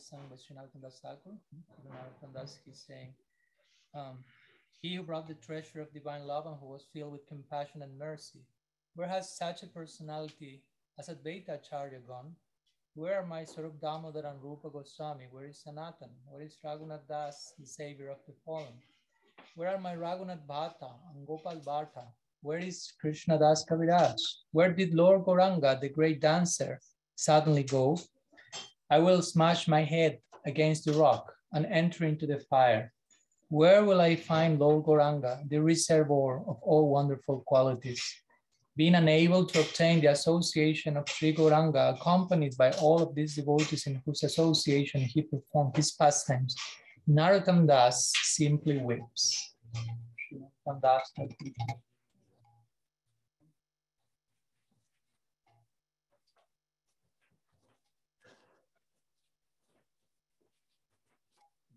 sung by Srinath Das Thakur. Srinath Das is saying, um, He who brought the treasure of divine love and who was filled with compassion and mercy, where has such a personality as Advaita Acharya gone? Where are my Sarup Damodar and Rupa Goswami? Where is Sanatan? Where is Raghunath Das, the savior of the fallen? Where are my Raghunath Bhatta and Gopal Bhatta? Where is Krishna Das Kaviraj? Where did Lord Gauranga, the great dancer, suddenly go? I will smash my head against the rock and enter into the fire. Where will I find Lord Gauranga, the reservoir of all wonderful qualities? being unable to obtain the association of Sri Gauranga, accompanied by all of these devotees in whose association he performed his pastimes, Narottam Das simply weeps.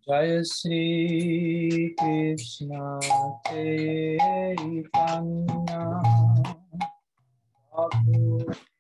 Jaya Sri Krishna Chaitanya Yeah.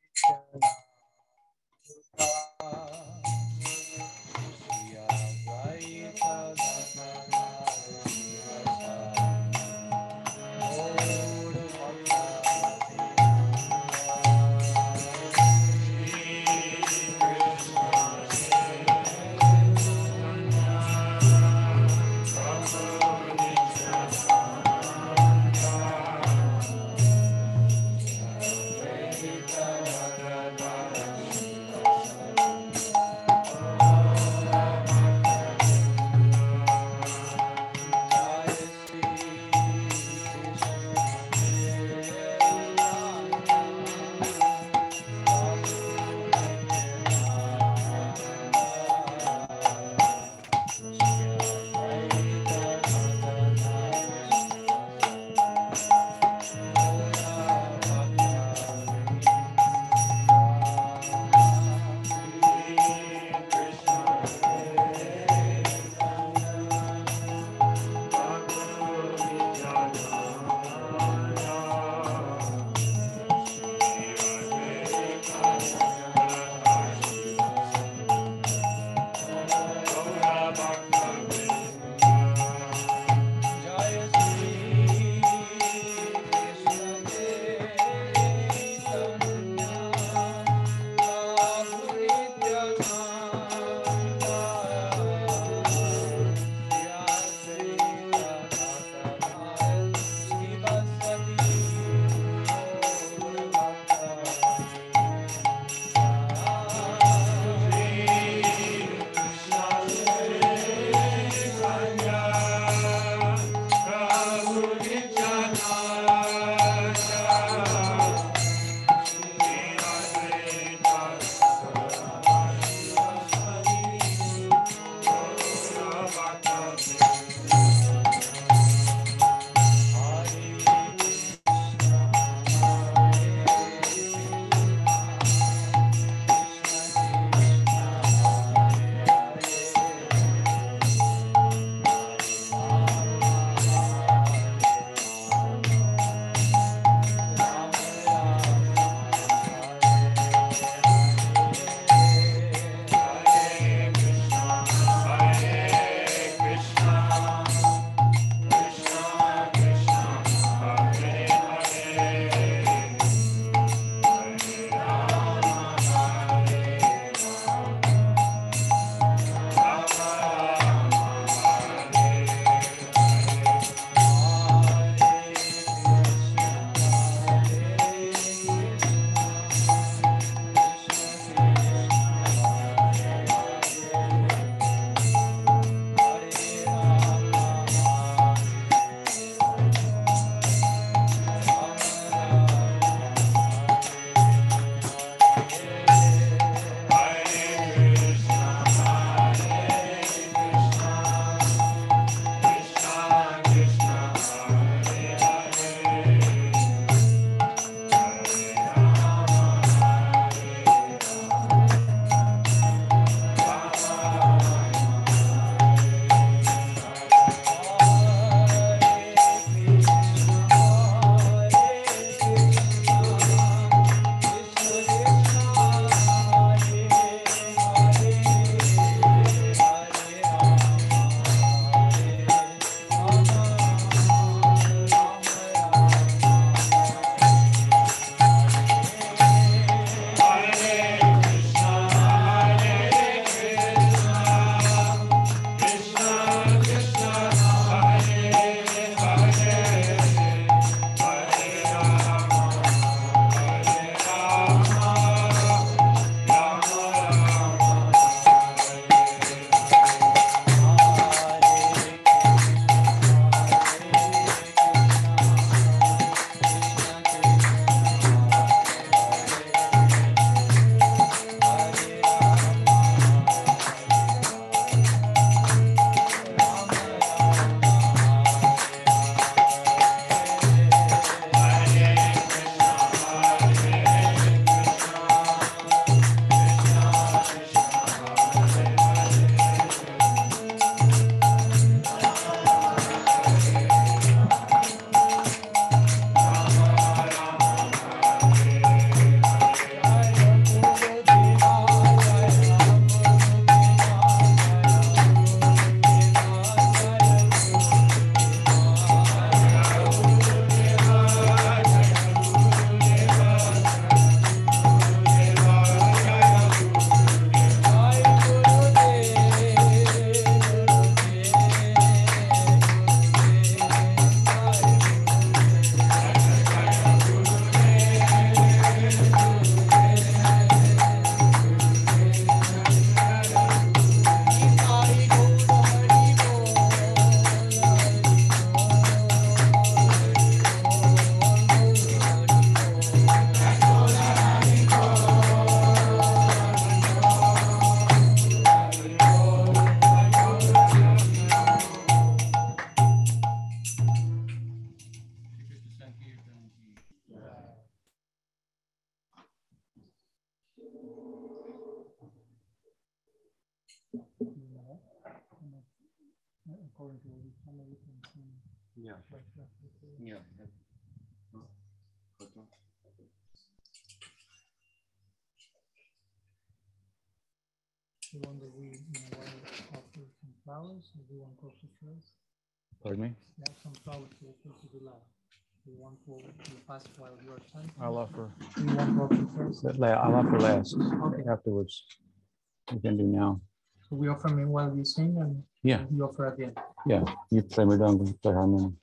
Flowers, or do you want? Pardon me? We have some flowers to the lab. You want to, pass while you are chanting? I'll offer, You want? I'll offer last Okay, afterwards. We can do now. so we offer me while you sing and Yeah, you offer at the end. yeah. You play me down, we play harmony.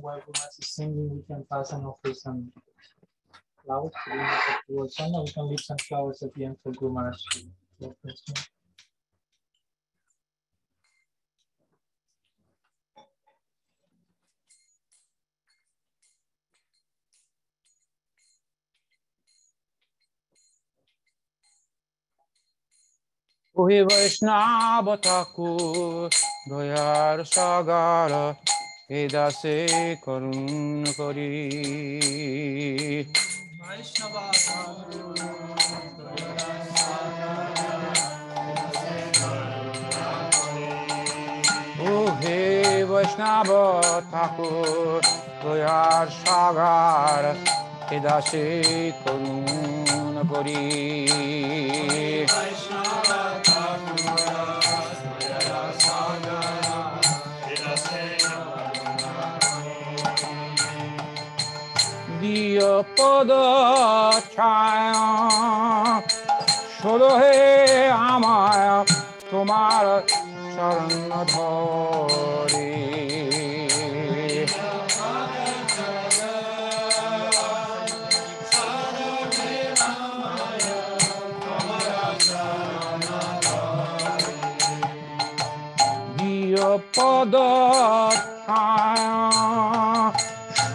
While Gumas is singing, we can pass and offer some flowers. to the end of the word song, and We can leave some flowers at the end for Guru Maharaj to to offer as well. ওহে বৈষ্ণব ঠাকুর দয়ার সাগর হে দাসে করুণ করি ও হে বৈষ্ণব ঠাকুর দয়ার সাগর হে দাসে করুণ করি। পদ ছায়া হে আমায় তোমার শরণ ধরে।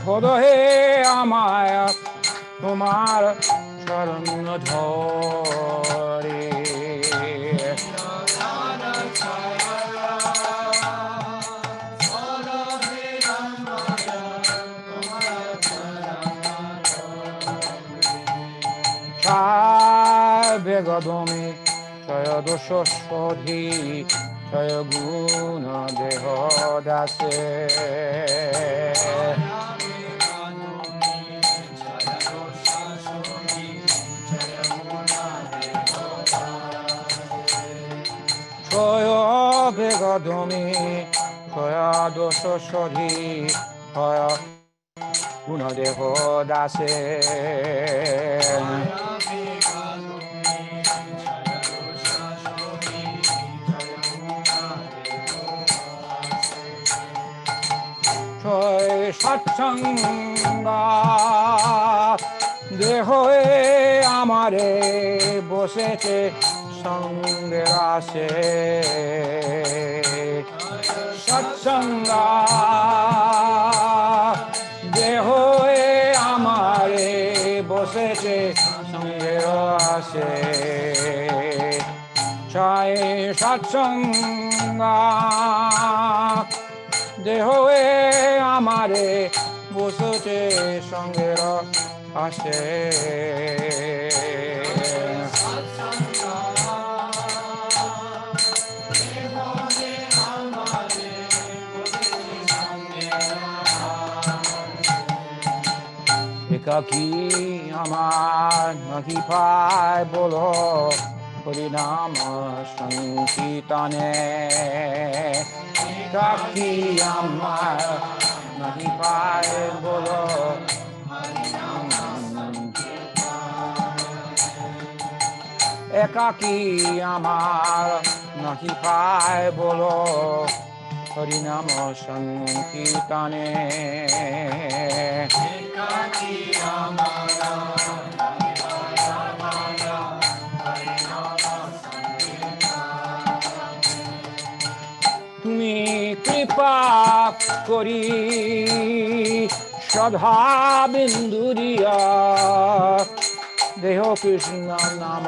পদ হে আমায় তোমার শরণ ধরে। বেগদমে ছয় দোষ সধি ছয় গুণ দেহ দাসে। বেগদমে ছয় দোষ সধি ছয় গুণ দেহ দাসে সৎসঙ্গা দেহ আমারে বসেছে সঙ্গের আসে। সৎসঙ্গা দেহ আমারে বসেছে সঙ্গের আসে। ছয় সৎসঙ্গা দেহ আমারে বসতে সঙ্গের আসে। একাকি আমার নাকি পায় বলো, হরিনাম সংকীর্তনে। একাকি আমার নাকি পায় বলো একাকি আমার নাকি পায় বলো হরিনাম সংকীর্তনে তুমি কৃপা করি সধা বিন্দুরিয়া দেহ কৃষ্ণ নাম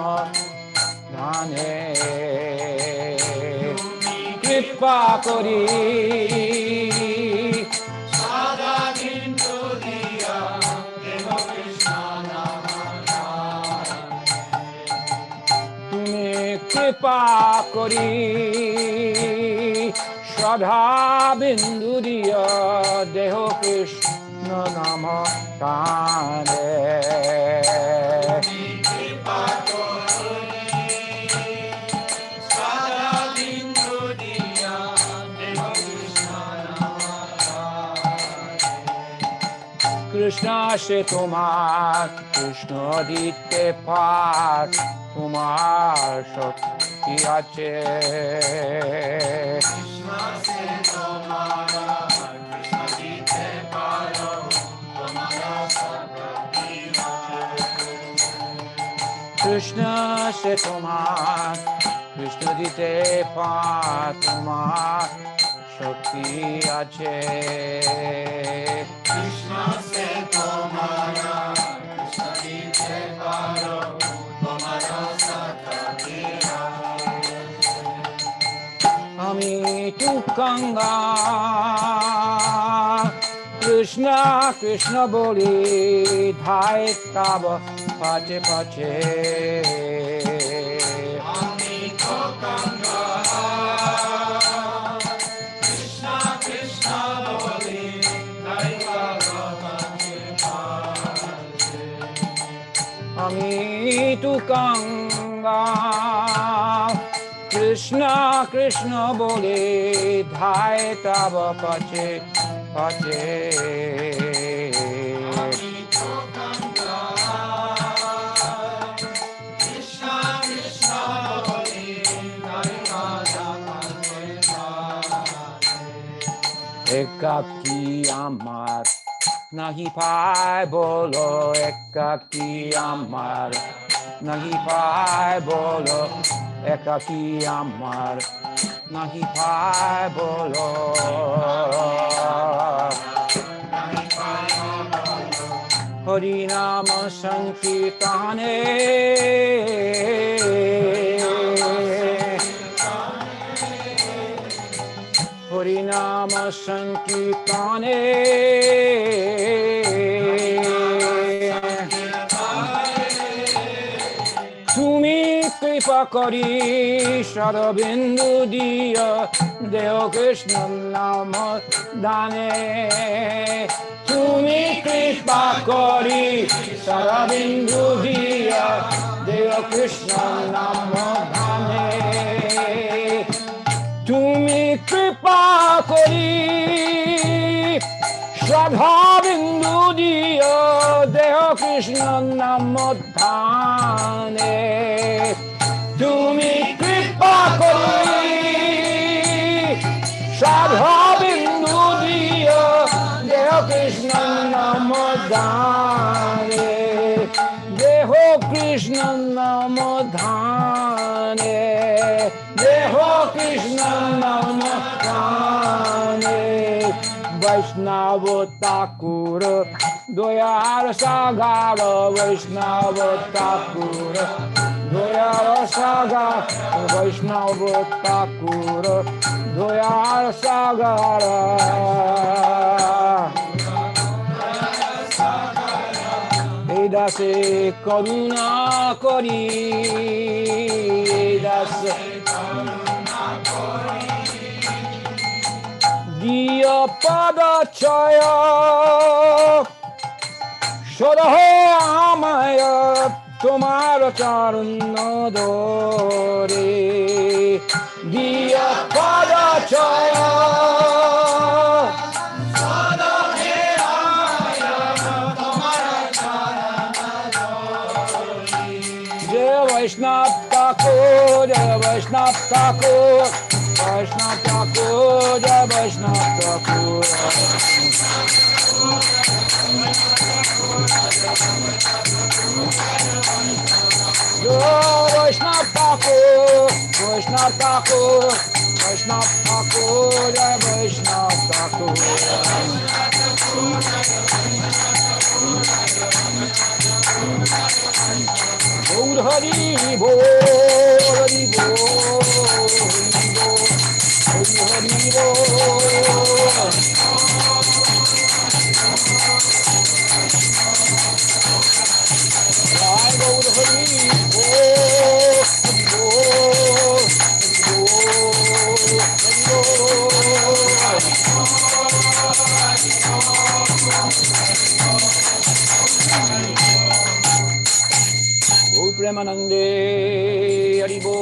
ধানে কৃপা করি। তুমি কৃপা করি। শ্রদ্ধা বিন্দু দিয়া দেহ কৃষ্ণ নাম টানে কৃষ্ণ সে তোমার কৃষ্ণ দিতে পার। তোমার শক্তি আছে। কৃষ্ণ সে তোমার কৃষ্ণ দিতে পার। তোমার শক্তি আছে। আমি তু গঙ্গা কৃষ্ণ কৃষ্ণ বলি ধাই তাব পাচে পাচে আমি তু গঙ্গা কৃষ্ণ কৃষ্ণ বলে ধায় তাব পাচে পাচে। একাকি আমার নাহি পায় বলো একাকি আমার? নাহি পায় বলো একাকি আমার? নাহি পায় বলো। হরিনাম সংকীর্তনে হরিনাম সংকীর্তনে। তুমি কৃপা করি শরবিন্দু দিয়, দেহ কৃষ্ণ নাম দানে। তুমি কৃপা করি শরবিন্দু দিয়, দেহ কৃষ্ণ নাম ধানে তুমি কৃপা করি শ্রদ্ধা বিন্দু দিয় দেহ কৃষ্ণ নাম ধানে বৈষ্ণব ঠাকুর দয়ার সাগার বৈষ্ণব ঠাকুর দয়ার সাগার বৈষ্ণব ঠাকুর দয়ার সাগার দাসে করুণা করি দাসে প্রিয় পদচয় সরহ amaya তোমার charan দোরে প্রিয় pada Jai Vaishnav Thakur, Vaishnav Thakur. Vaishnava procura, Vaishnava cura. Vaishnav Thakur, Vaishnav Thakur, प्रेमानंदे हरिबो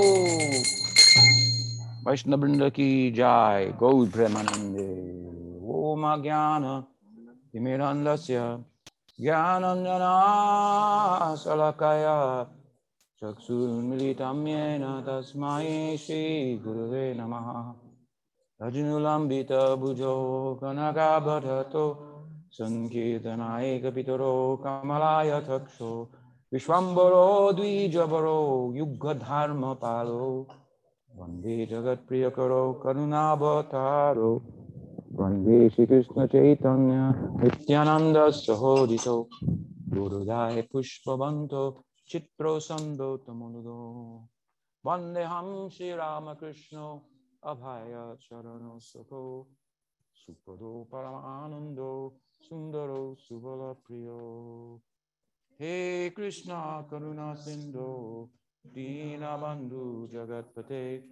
वैष्णव वृंद की जय गौ प्रेमानंदे ओम ज्ञान हिमेरांदस्य Vrinda ki jai. Gol Premanande. Om Jnana Timirandasya Jnananjana Salakaya Chaksurmilitam Yena Tasmai Shri Gurave Namaha Rajinulambita Bhujo Kanagabhatato वंदे श्रीकृष्णचैतन्यनित्यानन्दसहोदितौ गुरुदाय पुष्पवन्तो चित्रो सन्दोतमुदो वन्देऽहं अभय चरण सुखो। सुपदो परमानन्दो, सुन्दरो सुबलप्रियो। हे कृष्ण कृष्णा करुणासिन्धो दीनबन्धु जगत्पते।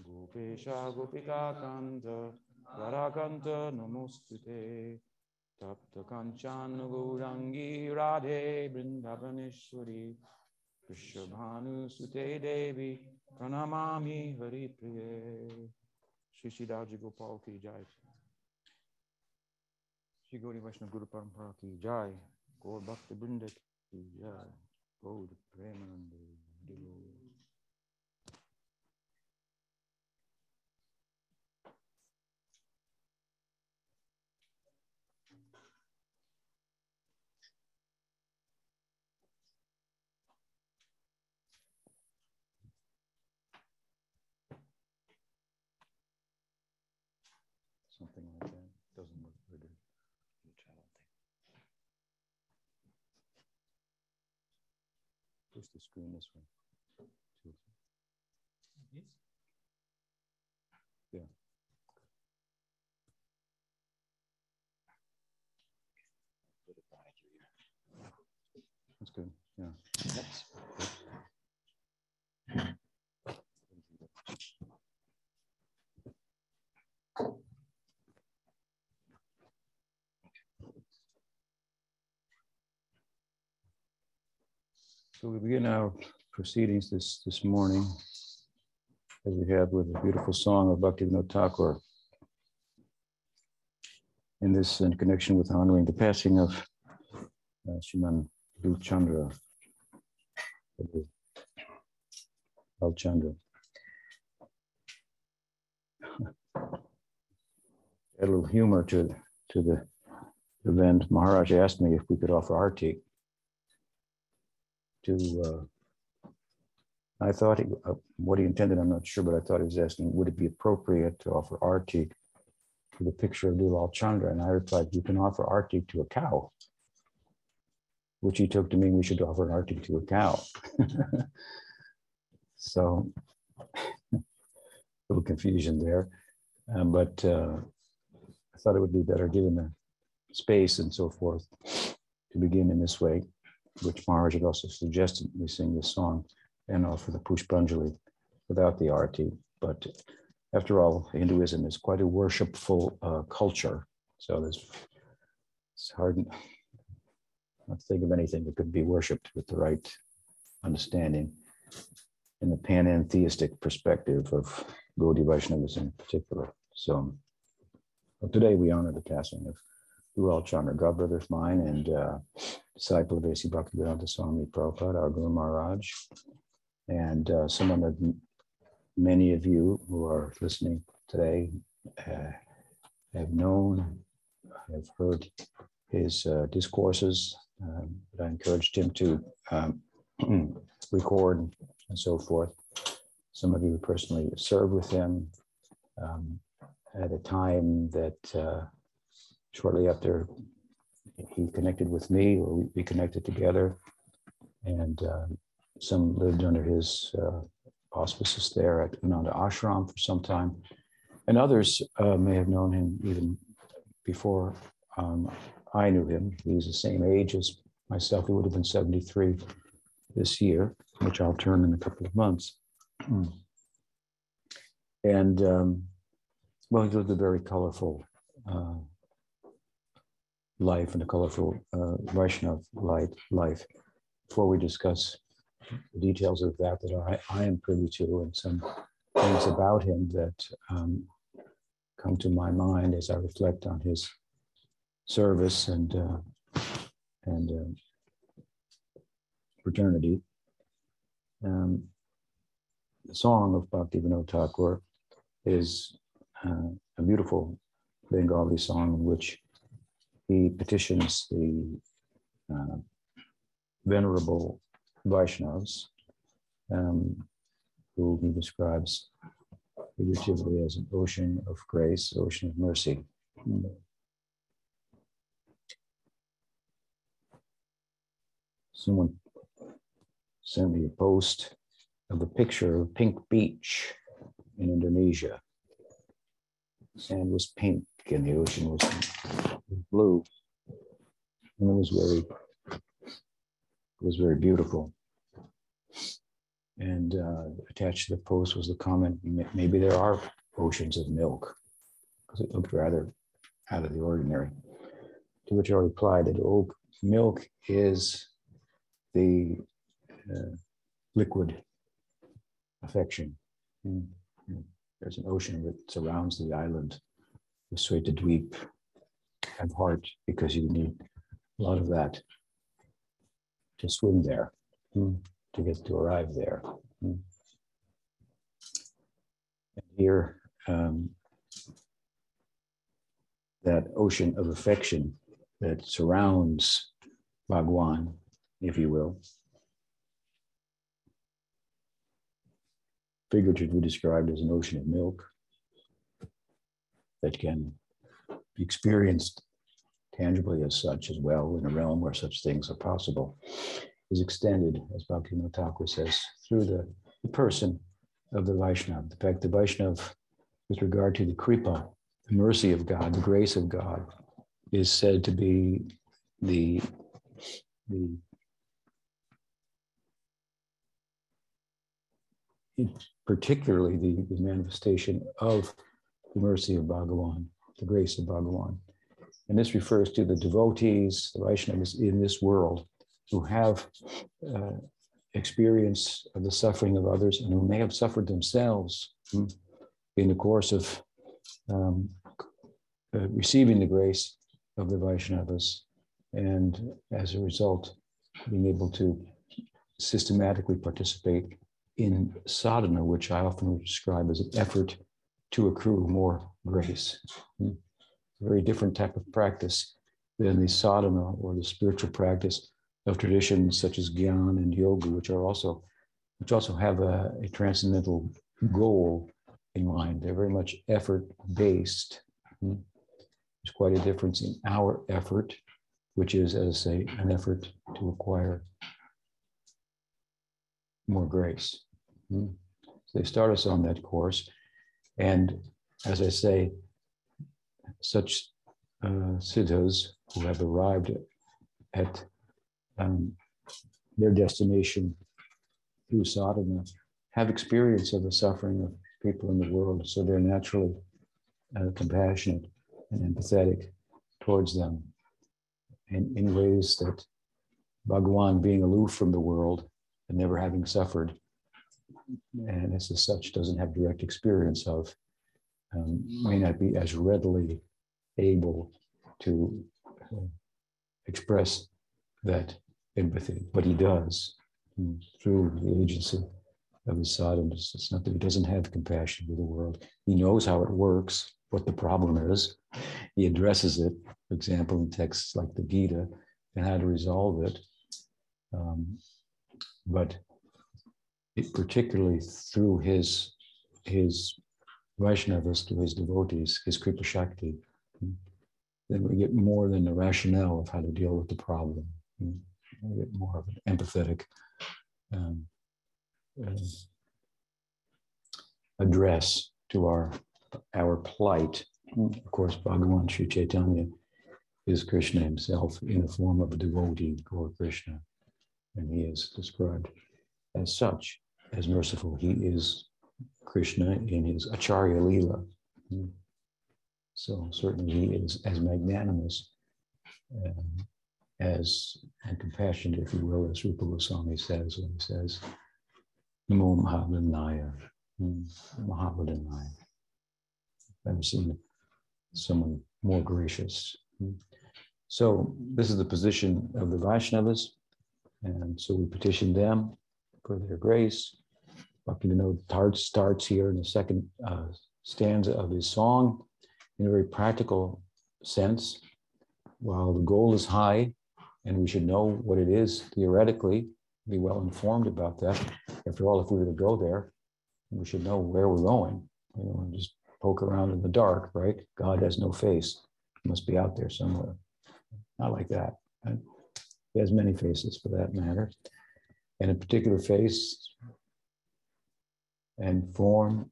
गोपिका गोपिकाकान्त Radhakanta Namostute Tapta Kanchan Gaurangi Radhe Vrindavaneshwari Vrishabhanu Sute Devi Pranamami Hari Priye Shri Shidaji Gopal ki jai Shri Gauri Vaishnava Guru Parampara ki jai Gaur Bhakti Brinda ki jai Gaur Premanandi Guru screen this way. Two. Yes. Yeah. That's good. Yeah. That's good. So we begin our proceedings this, this morning, as we have with a beautiful song of Bhaktivinoda Thakur. In this, in connection with honoring the passing of uh, Shriman Dhruv Chandra, Bal Chandra. Add a little humor to, to the event. Maharaj asked me if we could offer our arti to, uh, I thought he, uh, what he intended, I'm not sure, but I thought he was asking, would it be appropriate to offer arti to the picture of Dulal Chandra? And I replied, you can offer arti to a cow, which he took to mean we should offer an arti to a cow. so, a little confusion there. Um, but uh, I thought it would be better given the space and so forth to begin in this way which Maharaj had also suggested we sing this song and offer the Pushpanjali without the arti. But after all, Hinduism is quite a worshipful uh, culture. So there's, it's hard not to think of anything that could be worshipped with the right understanding in the panentheistic perspective of Gaudiya Vaishnavas in particular. So today we honor the passing of Dulal Chandra, godbrother of mine and uh, disciple of A.C. Bhaktivedanta Swami Prabhupada, our Guru Maharaj, and uh, someone that many of you who are listening today uh, have known, have heard his uh, discourses. Um, but I encouraged him to um, record and so forth. Some of you personally served with him um, at a time that uh, shortly after he connected with me, or we, connected together, and uh, some lived under his uh, auspices there at Ananda Ashram for some time, and others uh, may have known him even before um, I knew him. He's the same age as myself. He would have been 73 this year, which I'll turn in a couple of months. and um, well, he lived a very colorful uh, life and the colorful uh, Vaishnav light, life. Before we discuss the details of that that I, I am privy to and some things about him that um, come to my mind as I reflect on his service and uh, and uh, fraternity. Um, the song of Bhaktivinoda Thakur is uh, a beautiful Bengali song in which he petitions the uh, venerable Vaishnavas, um, who he describes figuratively as an ocean of grace, ocean of mercy. Someone sent me a post of a picture of Pink Beach in Indonesia. Sand was pink and the ocean was blue. And it was very, it was very beautiful. And uh, attached to the post was the comment, maybe there are oceans of milk, because it looked rather out of the ordinary. To which I replied that oh, milk is the uh, liquid affection. Mm. There's an ocean that surrounds the island, the Svetadweep, and heart, because you need a lot of that to swim there, mm. to get to arrive there. Mm. And here, um, that ocean of affection that surrounds Bhagwan, if you will, figuratively described as an ocean of milk that can be experienced tangibly as such as well in a realm where such things are possible, is extended, as Bhaktivinoda Thakur says, through the, the person of the Vaishnav. In fact, the Vaishnav, with regard to the Kripa, the mercy of God, the grace of God, is said to be the, the particularly the, the manifestation of the mercy of Bhagawan, the grace of Bhagawan. And this refers to the devotees, the Vaishnavas in this world who have uh, experience of the suffering of others and who may have suffered themselves hmm, in the course of um, uh, receiving the grace of the Vaishnavas. And as a result, being able to systematically participate in sadhana, which I often describe as an effort to accrue more grace. Hmm. A very different type of practice than the sadhana or the spiritual practice of traditions such as Gyan and Yoga, which are also which also have a, a transcendental goal in mind. They're very much effort based. Hmm. There's quite a difference in our effort, which is, as I say, an effort to acquire more grace. Hmm. So they start us on that course. And as I say, such uh, siddhas who have arrived at um, their destination through sadhana have experience of the suffering of people in the world. So they're naturally uh, compassionate and empathetic towards them in, in ways that Bhagawan, being aloof from the world and never having suffered, and as such doesn't have direct experience of, um, may not be as readily able to uh, express that empathy, but he does um, through the agency of his sadhana. It's not that he doesn't have compassion for the world. He knows how it works, what the problem is. He addresses it, for example, in texts like the Gita, and how to resolve it. Um, but particularly through his his Vaishnavas to his devotees, his Kripa Shakti, then we get more than the rationale of how to deal with the problem. We get more of an empathetic um, uh, address to our our plight. Of course, Bhagavan Sri Chaitanya is Krishna himself in the form of a devotee, Gaur Krishna, and he is described as such as merciful. He is Krishna in his Acharya Leela. So certainly he is as magnanimous um, as and compassionate, if you will, as Rupa Goswami says when he says, Namo Mahavadanyaya, hmm, Mahavadanyaya. I've never seen someone more gracious. Hmm. So this is the position of the Vaishnavas. And so we petition them for their grace. Bhaktivinoda starts here in the second uh, stanza of his song in a very practical sense. While the goal is high, and we should know what it is theoretically, be well informed about that. After all, if we were to go there, we should know where we're going. You know, and just poke around in the dark, right? God has no face. He must be out there somewhere. Not like that. Right? He has many faces for that matter. And a particular face and form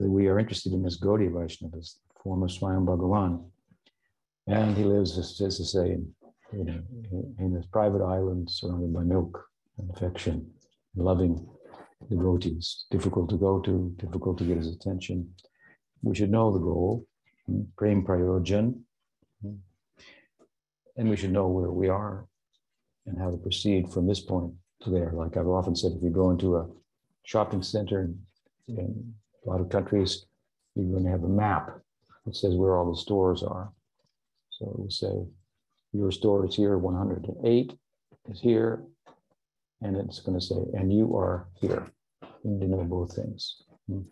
that we are interested in is Gaudiya Vaishnavas, form of Swayam Bhagavan. And he lives, as to say, in, in, in this private island surrounded by milk and affection, and loving devotees. Difficult to go to, difficult to get his attention. We should know the goal, hmm, prem prayojan, hmm, and we should know where we are and how to proceed from this point to there. Like I've often said, if you go into a shopping center in, a lot of countries, you're going to have a map that says where all the stores are. So it will say, your store is here, 108 is here, and it's going to say, and you are here. You need to know both things. So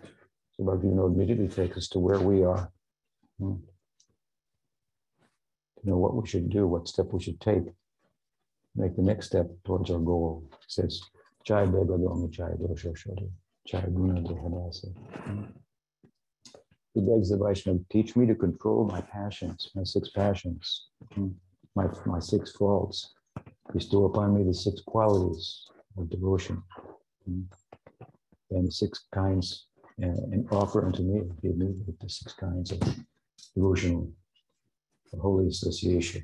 So Bhakti know immediately takes us to where we are. Hmm. To know what we should do, what step we should take, make the next step towards our goal. It says, Hmm. He begs the Vaishnava, teach me to control my passions, my six passions, my, my six faults. Bestow upon me the six qualities of devotion and the six kinds uh, and offer unto me, give me the six kinds of devotional of holy association.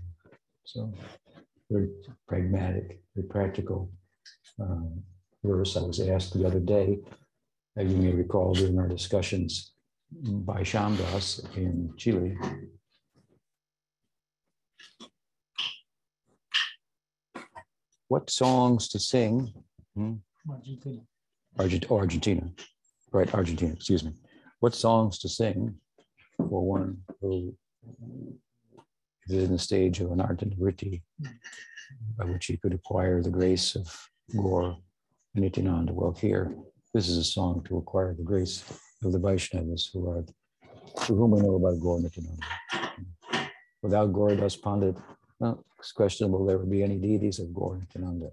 So very pragmatic, very practical um, verse. I was asked the other day, as you may recall during our discussions by Shamdas in Chile. What songs to sing? Hmm? Argentina. Argent, oh, Argentina. Right, Argentina, excuse me. What songs to sing for one who is in the stage of an ardent vritti by which he could acquire the grace of Gaur Nityananda? Well, here, this is a song to acquire the grace of the Vaishnavas who are, to whom we know about Gaur Nityananda. Without Gauridas Pandit, well, it's questionable there would be any deities of Gaur Nityananda.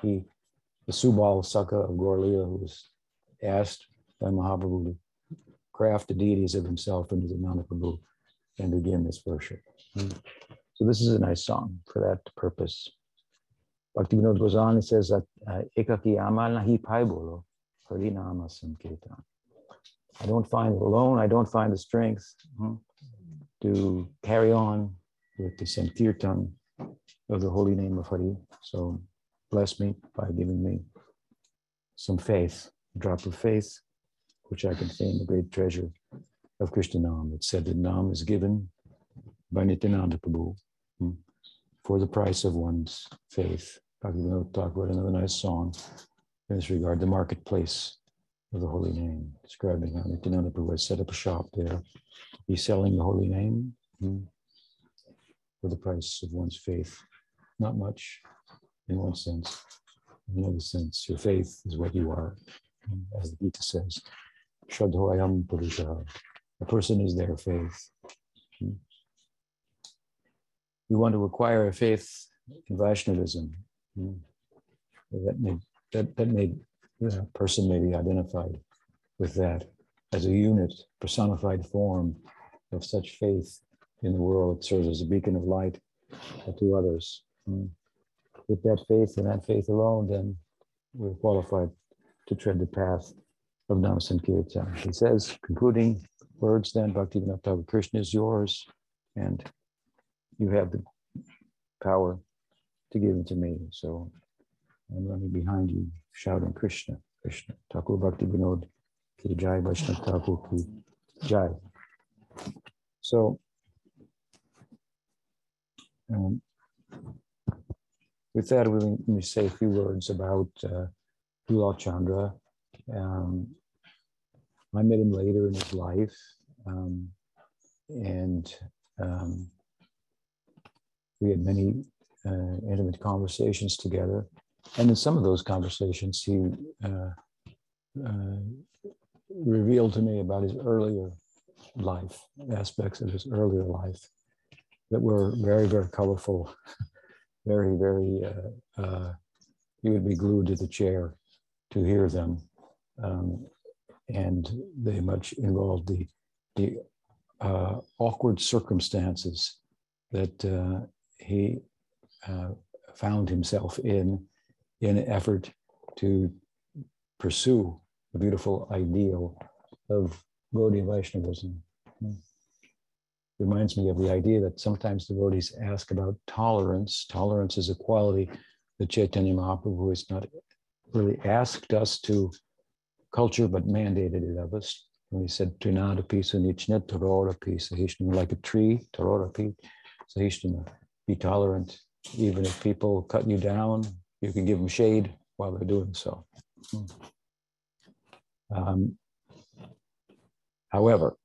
He, the Subal Saka of Gaur-Lila, who was asked by Mahaprabhu to craft the deities of himself into the Nanda Prabhu and begin this worship. So this is a nice song for that purpose. Bhaktivinoda goes on and says that uh, ekaki amal nahi pai bolo harinama sankirtan. I don't find it alone. I don't find the strength hmm, to carry on with the Sankirtan of the holy name of Hari. So bless me by giving me some faith, a drop of faith, which I contain the great treasure of Krishna Nam. It said that Nam is given by Nityananda Prabhu hmm, for the price of one's faith. Bhaktivinoda talk about another nice song in this regard, the marketplace of the holy name, describing how Nityananda Prabhu set up a shop there. He's selling the holy name hmm, for the price of one's faith. Not much in one sense. In another sense, your faith is what you are. As the Gita says, Shadhoayam Purusha. A person is their faith. Hmm. We want to acquire a faith in Vaishnavism. Hmm. That may, that, that may the person may be identified with that as a unit, personified form of such faith in the world. It serves as a beacon of light to others. Hmm. With that faith and that faith alone, then we're qualified to tread the path of Nam Sankirtan. He says, concluding words then, Bhaktivinoda Krishna is yours, and you have the power to give to me. So I'm running behind you, shouting Krishna, Krishna. Thakur Bhakti Vinod ki jai, Vaishnav Thakur ki jai. So Um, with that, let me say a few words about uh, Chandra. Um, I met him later in his life, um, and um, we had many uh, intimate conversations together. And in some of those conversations, he uh, uh, revealed to me about his earlier life, aspects of his earlier life that were very, very colorful, very, very, uh, uh, you would be glued to the chair to hear them. Um, and they much involved the, the uh, awkward circumstances that he uh, found himself in in an effort to pursue the beautiful ideal of Gaudiya Vaishnavism. Hmm. Reminds me of the idea that sometimes devotees ask about tolerance. Tolerance is a quality that Chaitanya Mahaprabhu has not really asked us to culture, but mandated it of us. When he said, Trinadapi sunichnet tarorapi sahishnama, like a tree, tarorapi sahishnama, be tolerant. Even if people cut you down, you can give them shade while they're doing so. Um, however,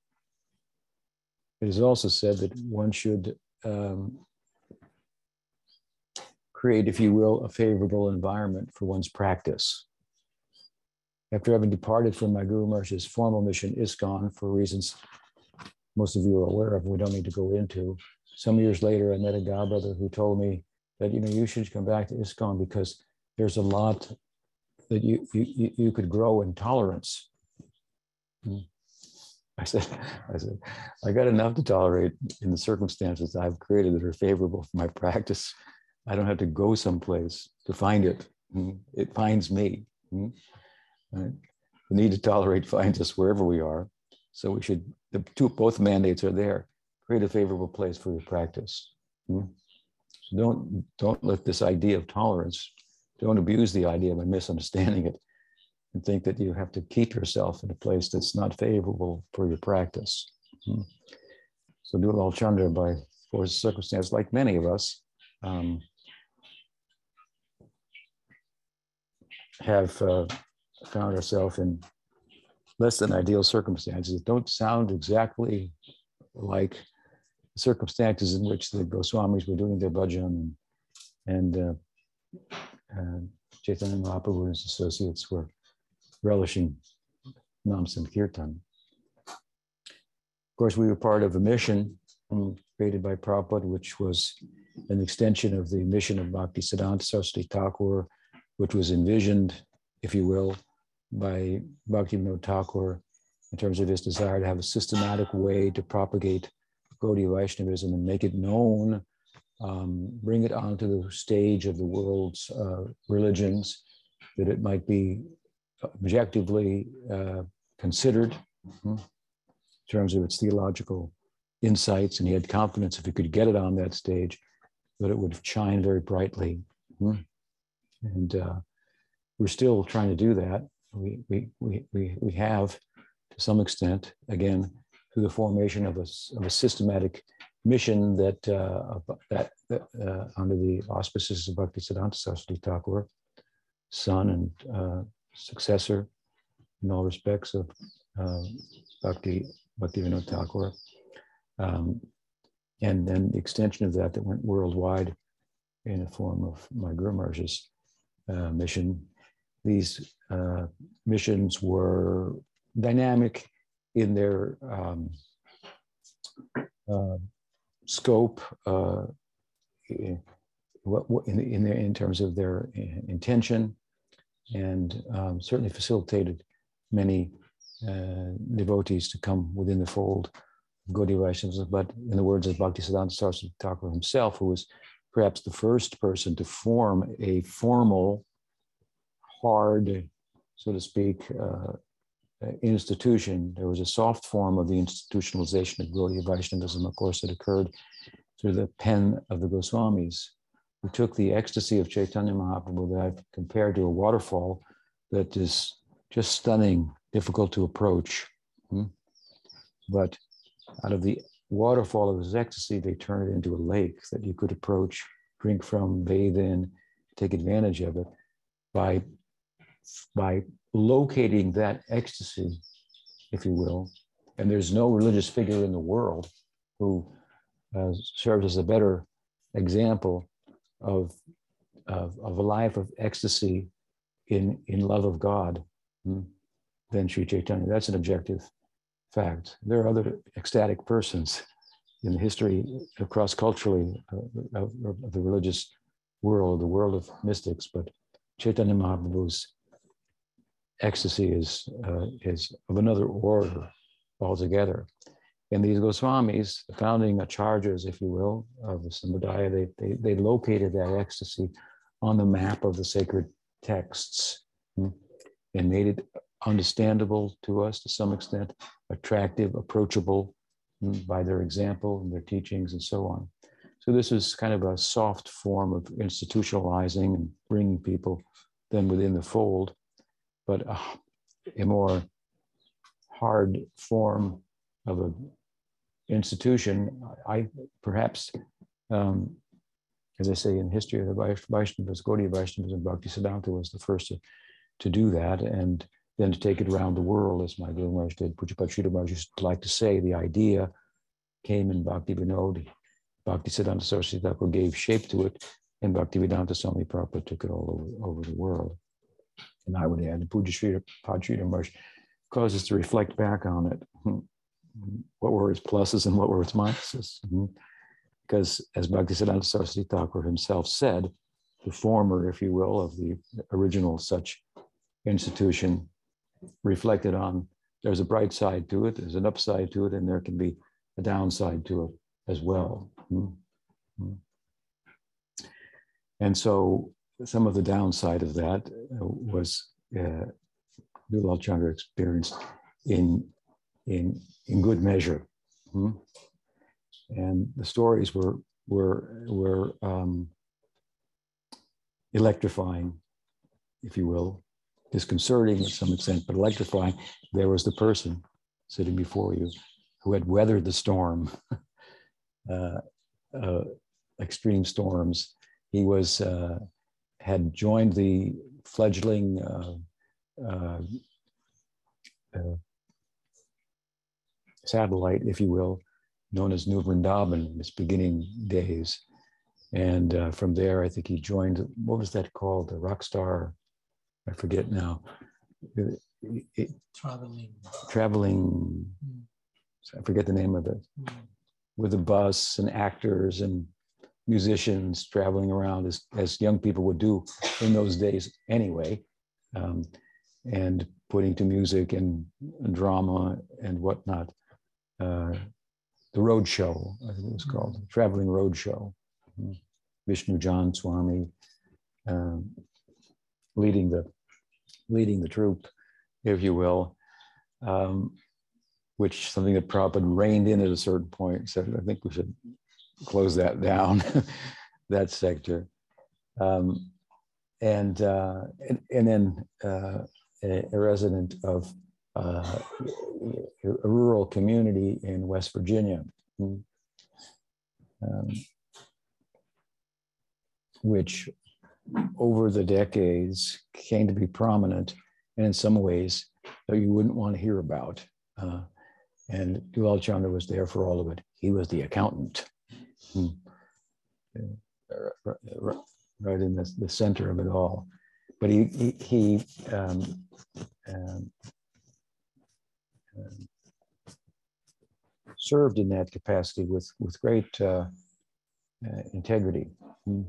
it is also said that one should um, create, if you will, a favorable environment for one's practice. After having departed from my Guru Maharaj's formal mission, ISKCON, for reasons most of you are aware of, we don't need to go into. Some years later, I met a God brother who told me that, you know, you should come back to ISKCON because there's a lot that you, you, you could grow in tolerance. Hmm. I said, I said, I got enough to tolerate in the circumstances I've created that are favorable for my practice. I don't have to go someplace to find it. Hmm. It finds me. Hmm. The need to tolerate finds us wherever we are. So we should, the two, both mandates are there. Create a favorable place for your practice. So don't, don't let this idea of tolerance, don't abuse the idea by misunderstanding it and think that you have to keep yourself in a place that's not favorable for your practice. Hmm. So Dulal Chandra, by force circumstance, like many of us, um, have uh, found ourselves in less than ideal circumstances that don't sound exactly like circumstances in which the Goswamis were doing their bhajan and, and uh, uh, Chaitanya Mahaprabhu and his associates were relishing Nam Sankirtan. Of course, we were part of a mission created by Prabhupada, which was an extension of the mission of Bhakti Siddhanta Saraswati Thakur, which was envisioned, if you will, by Bhakti Thakur in terms of his desire to have a systematic way to propagate Gaudiya Vaishnavism and make it known, um, bring it onto the stage of the world's uh, religions, that it might be objectively uh, considered hmm, in terms of its theological insights, and he had confidence if he could get it on that stage, that it would shine very brightly. Hmm. And uh, we're still trying to do that. We, we, we, we, we have, to some extent, again, through the formation of a, of a systematic mission that, uh, that, uh, under the auspices of Bhaktisiddhanta Saraswati Thakur, son and uh, successor in all respects of uh, Bhakti, Bhakti Vinod Thakur. Um, and then the extension of that that went worldwide in the form of my Guru Maharaj's uh, mission. These uh, missions were dynamic in their um, uh, scope, uh, in, in, their, in terms of their uh, intention, and um, certainly facilitated many uh, devotees to come within the fold of Gaudiya Vaishnavism. But in the words of Bhaktisiddhanta Saraswati Thakur himself, who was perhaps the first person to form a formal, hard, so to speak, uh, institution. There was a soft form of the institutionalization of Gaudiya Vaishnavism, of course, that occurred through the pen of the Goswamis who took the ecstasy of Chaitanya Mahaprabhu that I've compared to a waterfall that is just stunning, difficult to approach. Hmm? But out of the waterfall of his ecstasy, they turn it into a lake that you could approach, drink from, bathe in, take advantage of it by, by locating that ecstasy, if you will. And there's no religious figure in the world who uh, serves as a better example of, of, of, a life of ecstasy in, in love of God hmm, than Sri Chaitanya. That's an objective fact. There are other ecstatic persons in the history across culturally uh, of, of, the religious world, the world of mystics, but Chaitanya Mahaprabhu's ecstasy is, uh, is of another order altogether. And these Goswamis, the founding acharyas, if you will, of the Sampradaya, they, they, they located that ecstasy on the map of the sacred texts hmm, and made it understandable to us to some extent, attractive, approachable hmm, by their example and their teachings and so on. So this is kind of a soft form of institutionalizing and bringing people then within the fold, but a, a more hard form of an institution. I perhaps, um, as I say in history of the Vaishnavas, Gaudiya Vaishnavas and Bhakti Siddhanta was the first to, to do that. And then to take it around the world, as my Guru Maharaj did. Pujapad Sridhar Maharaj used to like to say, the idea came in Bhakti Vinod. Bhakti Siddhanta Saraswati Thakur gave shape to it, and Bhakti Vedanta Swami Prabhupada took it all over, over the world. And I would add, the Puja Maharaj causes to reflect back on it. What were its pluses and what were its minuses? Hmm. Because as Bhakti Siddhanta Saraswati Thakur himself said, the former, if you will, of the original such institution reflected on there's a bright side to it, there's an upside to it, and there can be a downside to it as well. Mm-hmm. And so some of the downside of that uh, was uh, Dulal Chandra experienced in, in, in good measure. Mm-hmm. And the stories were, were, were um, electrifying, if you will, disconcerting to some extent, but electrifying. There was the person sitting before you who had weathered the storm, uh, uh, extreme storms. He was uh, had joined the fledgling uh, uh, uh, satellite, if you will, known as New Vrindavan in its beginning days. And from there, I think he joined, what was that called? The Rockstar I forget now. It, it, traveling. Traveling. Mm. I forget the name of it. Mm. With a bus and actors and musicians traveling around as, as young people would do in those days anyway, um, and putting to music and, and drama and whatnot. Uh, the road show, I think it was called, mm-hmm. traveling road show. Mm-hmm. Vishnujana Swami um, leading the leading the troupe, if you will, um, which something that Prabhupada reined in at a certain point. So I think we should close that down, that sector. Um, and, uh, and, and then uh, a, a, resident of uh, a rural community in West Virginia, um, which over the decades came to be prominent and in some ways that you wouldn't want to hear about. Uh, and Dulal Chandra was there for all of it. He was the accountant. Hmm. Right in the, the center of it all. But he, he, he um, um, um, served in that capacity with, with great uh, uh, integrity. Hmm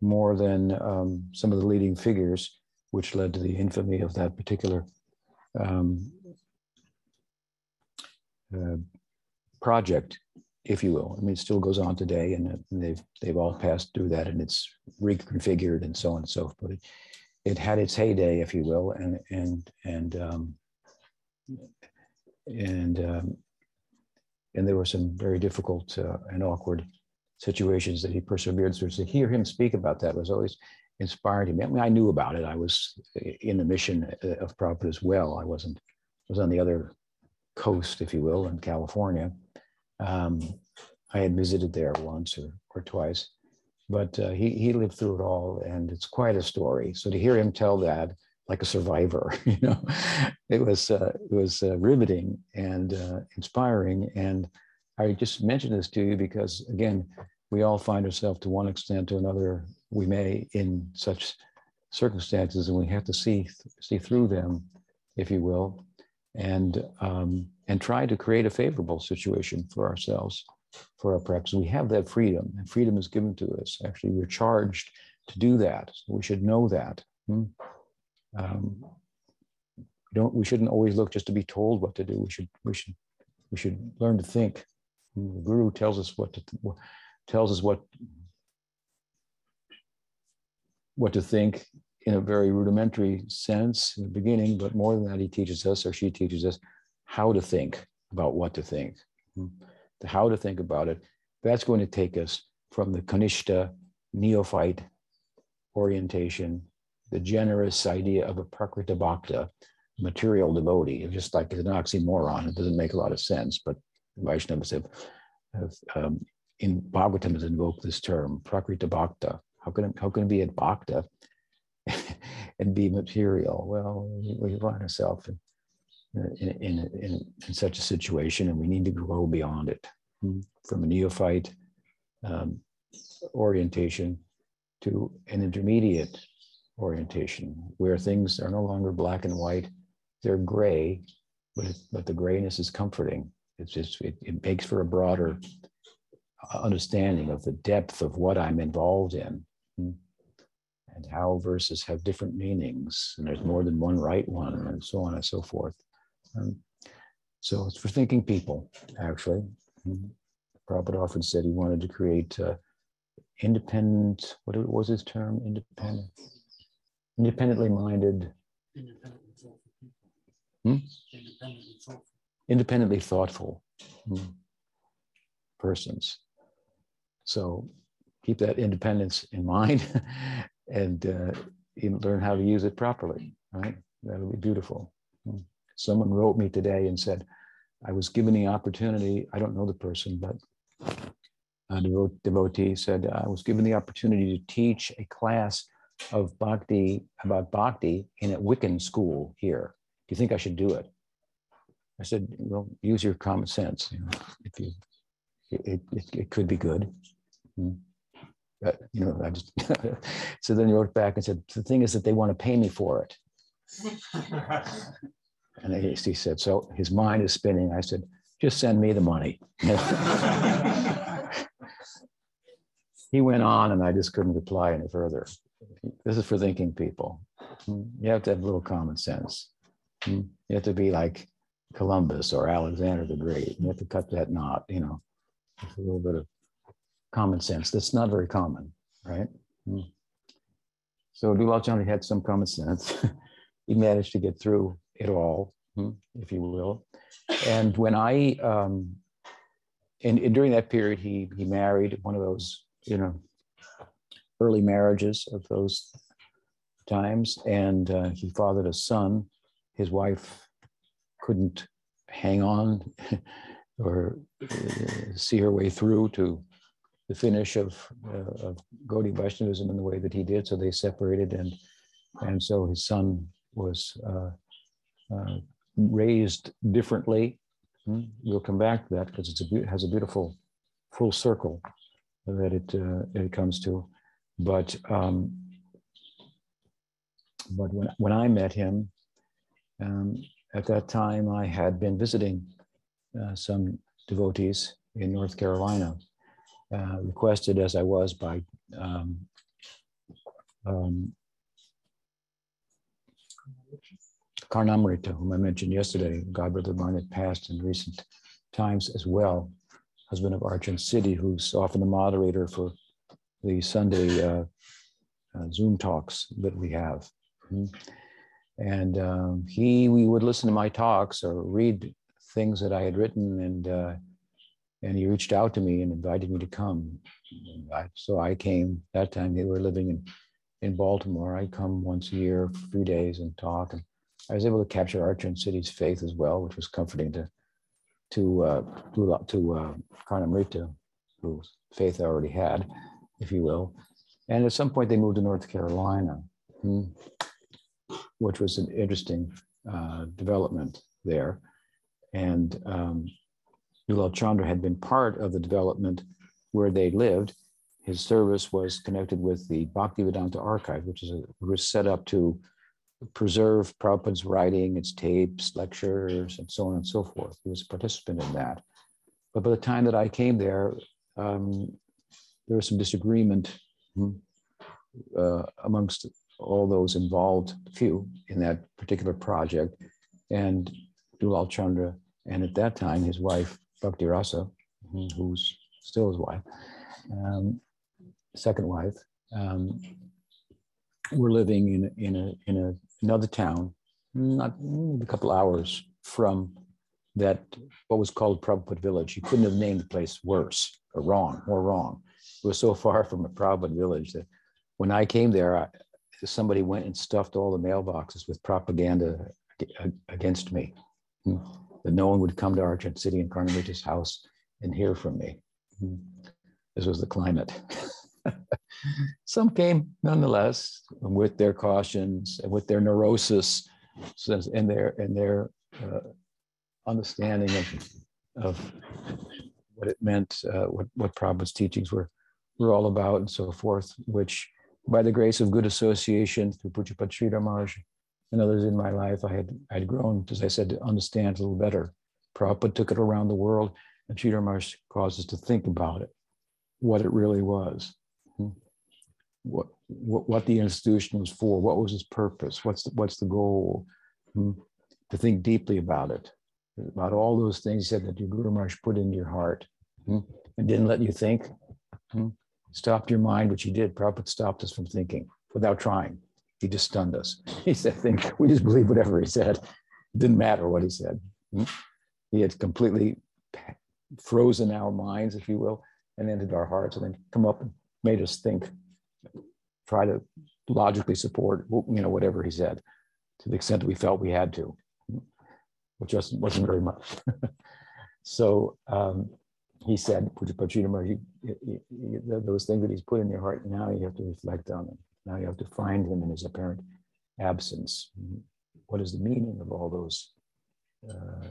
more than um, some of the leading figures, which led to the infamy of that particular um, uh, project, if you will. I mean, it still goes on today, and they've they've all passed through that, and it's reconfigured and so on and so forth. But it, it had its heyday, if you will, and and and um, and um, and there were some very difficult uh, and awkward situations that he persevered through. To hear him speak about that was always inspired him. I mean, I knew about it. I was in the mission uh, of Prabhupada as well. I wasn't, was on the other coast, if you will, in California. Um, I had visited there once or, or twice, but uh, he, he lived through it all and it's quite a story. So to hear him tell that like a survivor, you know, it was, uh, it was uh, riveting and uh, inspiring. And I just mentioned this to you because again, we all find ourselves to one extent or another, we may in such circumstances and we have to see, see through them, if you will, and, um, and try to create a favorable situation for ourselves for our practice. We have that freedom, and freedom is given to us. Actually, we're charged to do that. So we should know that. Hmm? Um, don't we shouldn't always look just to be told what to do. We should we should we should learn to think. Hmm, the guru tells us what to tells us what what to think in a very rudimentary sense in the beginning, but more than that, he teaches us or she teaches us how to think about what to think. Hmm how to think about it, that's going to take us from the Kanishta neophyte orientation, the generous idea of a Prakriti Bhakta, material devotee, just like it's an oxymoron. It doesn't make a lot of sense, but Vaishnavas have, have um, in Bhagavatam has invoked this term, Prakriti Bhakta. How can it, how can it be a Bhakta and be material? Well, we find ourselves in in, in, in, such a situation, and we need to grow beyond it hmm, from a neophyte um, orientation to an intermediate orientation where things are no longer black and white, they're gray, but, but the grayness is comforting. It's just, it, it makes for a broader understanding of the depth of what I'm involved in. And how verses have different meanings, and there's more than one right one, and so on and so forth. Um, so it's for thinking people, actually. Mm-hmm. Prabhupada often said he wanted to create uh, independent, what was his term? Independent, independently minded. Independently thoughtful hmm? Independently thoughtful. Independently thoughtful hmm, persons. So keep that independence in mind and uh, learn how to use it properly, right? That'll be beautiful. Hmm. Someone wrote me today and said, I was given the opportunity, I don't know the person, but a devotee said, I was given the opportunity to teach a class of bhakti about bhakti in a Wiccan school here. Do you think I should do it? I said, well, use your common sense. You know, if you, it, it, it could be good. Hmm. But, you know, I just, so then he wrote back and said, the thing is that they want to pay me for it. And he, he said, so his mind is spinning. I said, just send me the money. he went on and I just couldn't reply any further. This is for thinking people. You have to have a little common sense. Hmm? You have to be like Columbus or Alexander the Great. You have to cut that knot, you know, a little bit of common sense. That's not very common, right? So Dulal Chandra had some common sense. he managed to get through it all, hmm, if you will. And when I, um, and, and during that period, he he married one of those, you know, early marriages of those times, and uh, he fathered a son. His wife couldn't hang on or uh, see her way through to the finish of, uh, of Gaudiya Vaishnavism in the way that he did. So they separated, and and so his son was uh, uh, raised differently. Hmm, we'll come back to that because it has a beautiful full circle that it uh, it comes to. But um, but when when I met him, um, at that time I had been visiting uh, some devotees in North Carolina, uh, requested as I was by um, um, Karnamrita, whom I mentioned yesterday, godbrother of mine that passed in recent times as well, husband of Arjun City, who's often the moderator for the Sunday uh, uh, Zoom talks that we have. Mm-hmm. And um, he, we would listen to my talks or read things that I had written, and uh, and he reached out to me and invited me to come. I, so I came. That time they were living in in Baltimore. I come once a year for three days and talk and I was able to capture Arjun City's faith as well, which was comforting to to uh, to to uh, whose faith I already had, if you will. And at some point, they moved to North Carolina, hmm, which was an interesting uh, development there. And um, Dulal Chandra had been part of the development where they lived. His service was connected with the Bhaktivedanta Archive, which is a, was set up to preserve Prabhupada's writing, its tapes, lectures, and so on and so forth. He was a participant in that. But by the time that I came there, um, there was some disagreement hmm, uh, amongst all those involved, few in that particular project. And Dulal Chandra, and at that time, his wife, Bhakti Rasa, hmm, who's still his wife, um, second wife, um, were living in, in, a, in a, another town, not a couple hours from that, what was called Prabhupada village. You couldn't have named the place worse or wrong, more wrong. It was so far from a Prabhupada village that when I came there, I, somebody went and stuffed all the mailboxes with propaganda against me. That no one would come to Argent City and Karnamrita's house and hear from me. Hmm. This was the climate. Some came nonetheless with their cautions and with their neurosis and their and their uh, understanding of of what it meant, uh, what what Prabhupada's teachings were were all about, and so forth. Which, by the grace of good association through Pujapad Sridhar Maharaj and others in my life, I had I had grown, as I said, to understand a little better. Prabhupada took it around the world, and Sridhar Maharaj caused us to think about it, what it really was what, what, what the institution was for, what was its purpose, what's the, what's the goal, hmm? to think deeply about it, about all those things said that your Guru Maharaj put into your heart hmm? and didn't let you think, hmm? stopped your mind, which he did. Prabhupada stopped us from thinking without trying. He just stunned us. He said, think, we just believe whatever he said. It didn't matter what he said. Hmm? He had completely frozen our minds, if you will, and entered our hearts and then come up and made us think try to logically support you know whatever he said to the extent that we felt we had to which just wasn't very much so um, he said you, you, you, those things that he's put in your heart now you have to reflect on them now you have to find him in his apparent absence. What is the meaning of all those uh,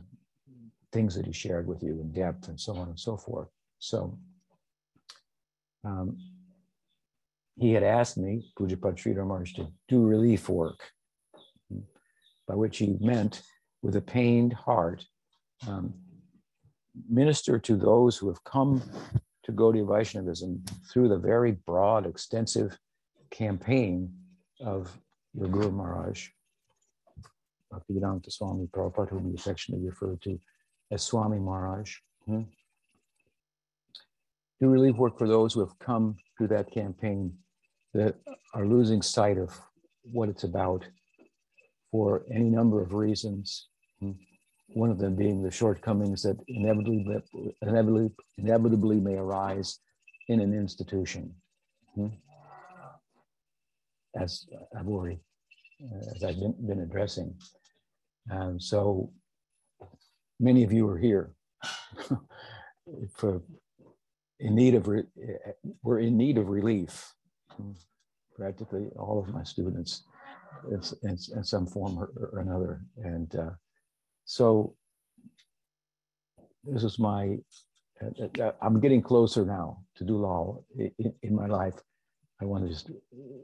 things that he shared with you in depth and so on and so forth? So um, he had asked me, Pujapad Sridhar Maharaj, to do relief work, by which he meant, with a pained heart, um, minister to those who have come to Gaudiya Vaishnavism through the very broad, extensive campaign of your Guru Maharaj, Bhaktivedanta Swami Prabhupada, whom we affectionately refer to as Swami Maharaj. Hmm? Do relief work for those who have come through that campaign that are losing sight of what it's about for any number of reasons. One of them being the shortcomings that inevitably, inevitably, inevitably may arise in an institution. As I've already, as I've been, been addressing. And so many of you are here for in need of, re- we're in need of relief practically all of my students in, in, some form or, or, another. And uh, so this is my, uh, uh, I'm getting closer now to Dulal in, in my life. I want to just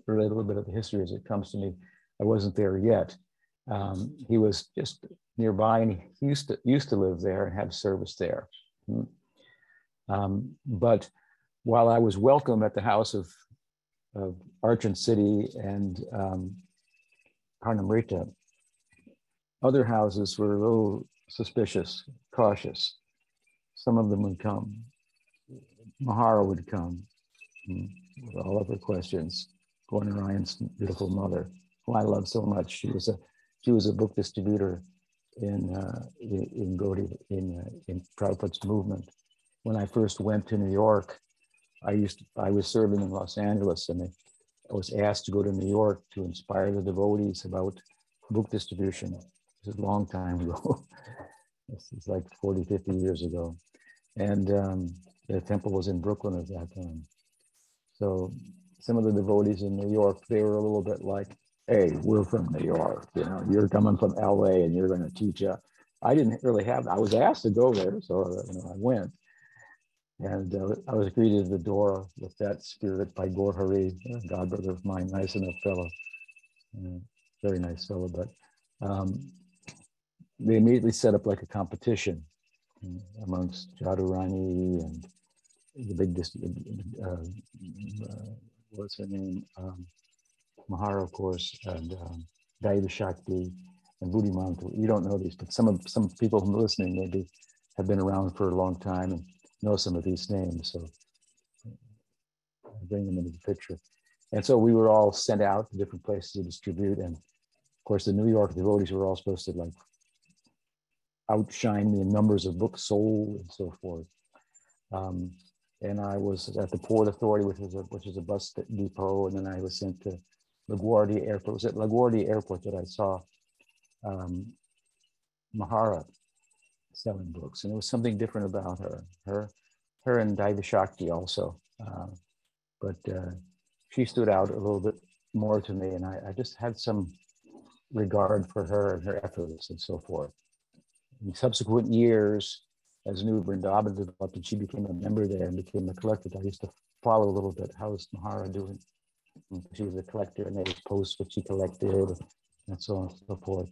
relate a little bit of the history as it comes to me. I wasn't there yet. Um, he was just nearby and he used to, used to live there and have service there. Hmm. Um, but while I was welcome at the house of of Argent City and um, other houses were a little suspicious, cautious. Some of them would come. Mahara would come hmm, with all of her questions. Gordon Ryan's beautiful mother, who I love so much. She was a she was a book distributor in uh, in, in Gaudiya in uh, in Prabhupada's movement. When I first went to New York, I used to, I was serving in Los Angeles and I was asked to go to New York to inspire the devotees about book distribution. This is a long time ago. This is like 40, 50 years ago. And um, the temple was in Brooklyn at that time. So some of the devotees in New York, they were a little bit like, hey, we're from New York. You know, you're coming from LA and you're going to teach us. I didn't really have, I was asked to go there. So you know, I went. And uh, I was greeted at the door with that spirit by Gaur Hari, God brother of mine, nice enough fellow, very nice fellow. But um, they immediately set up like a competition amongst Jadurani and the big, uh, uh, what's her name? Um, Mahara, of course, and um, Daiva Shakti and Buddhimantu. You don't know these, but some of some people who are listening maybe have been around for a long time and know some of these names. So I bring them into the picture. And so we were all sent out to different places to distribute. And of course, the New York devotees were all supposed to like outshine me in numbers of books sold and so forth. Um, and I was at the Port Authority, which was a, which is a bus depot, and then I was sent to LaGuardia Airport. It was at LaGuardia Airport that I saw um, Mahara selling books, and there was something different about her. Her, her and Daiva Shakti also, uh, but uh, she stood out a little bit more to me, and I, I, just had some regard for her and her efforts and so forth. In subsequent years, as New Vrindavan developed and she became a member there and became a collector, I used to follow a little bit. How is Mahara doing? She was a collector, and they would post what she collected and so on and so forth.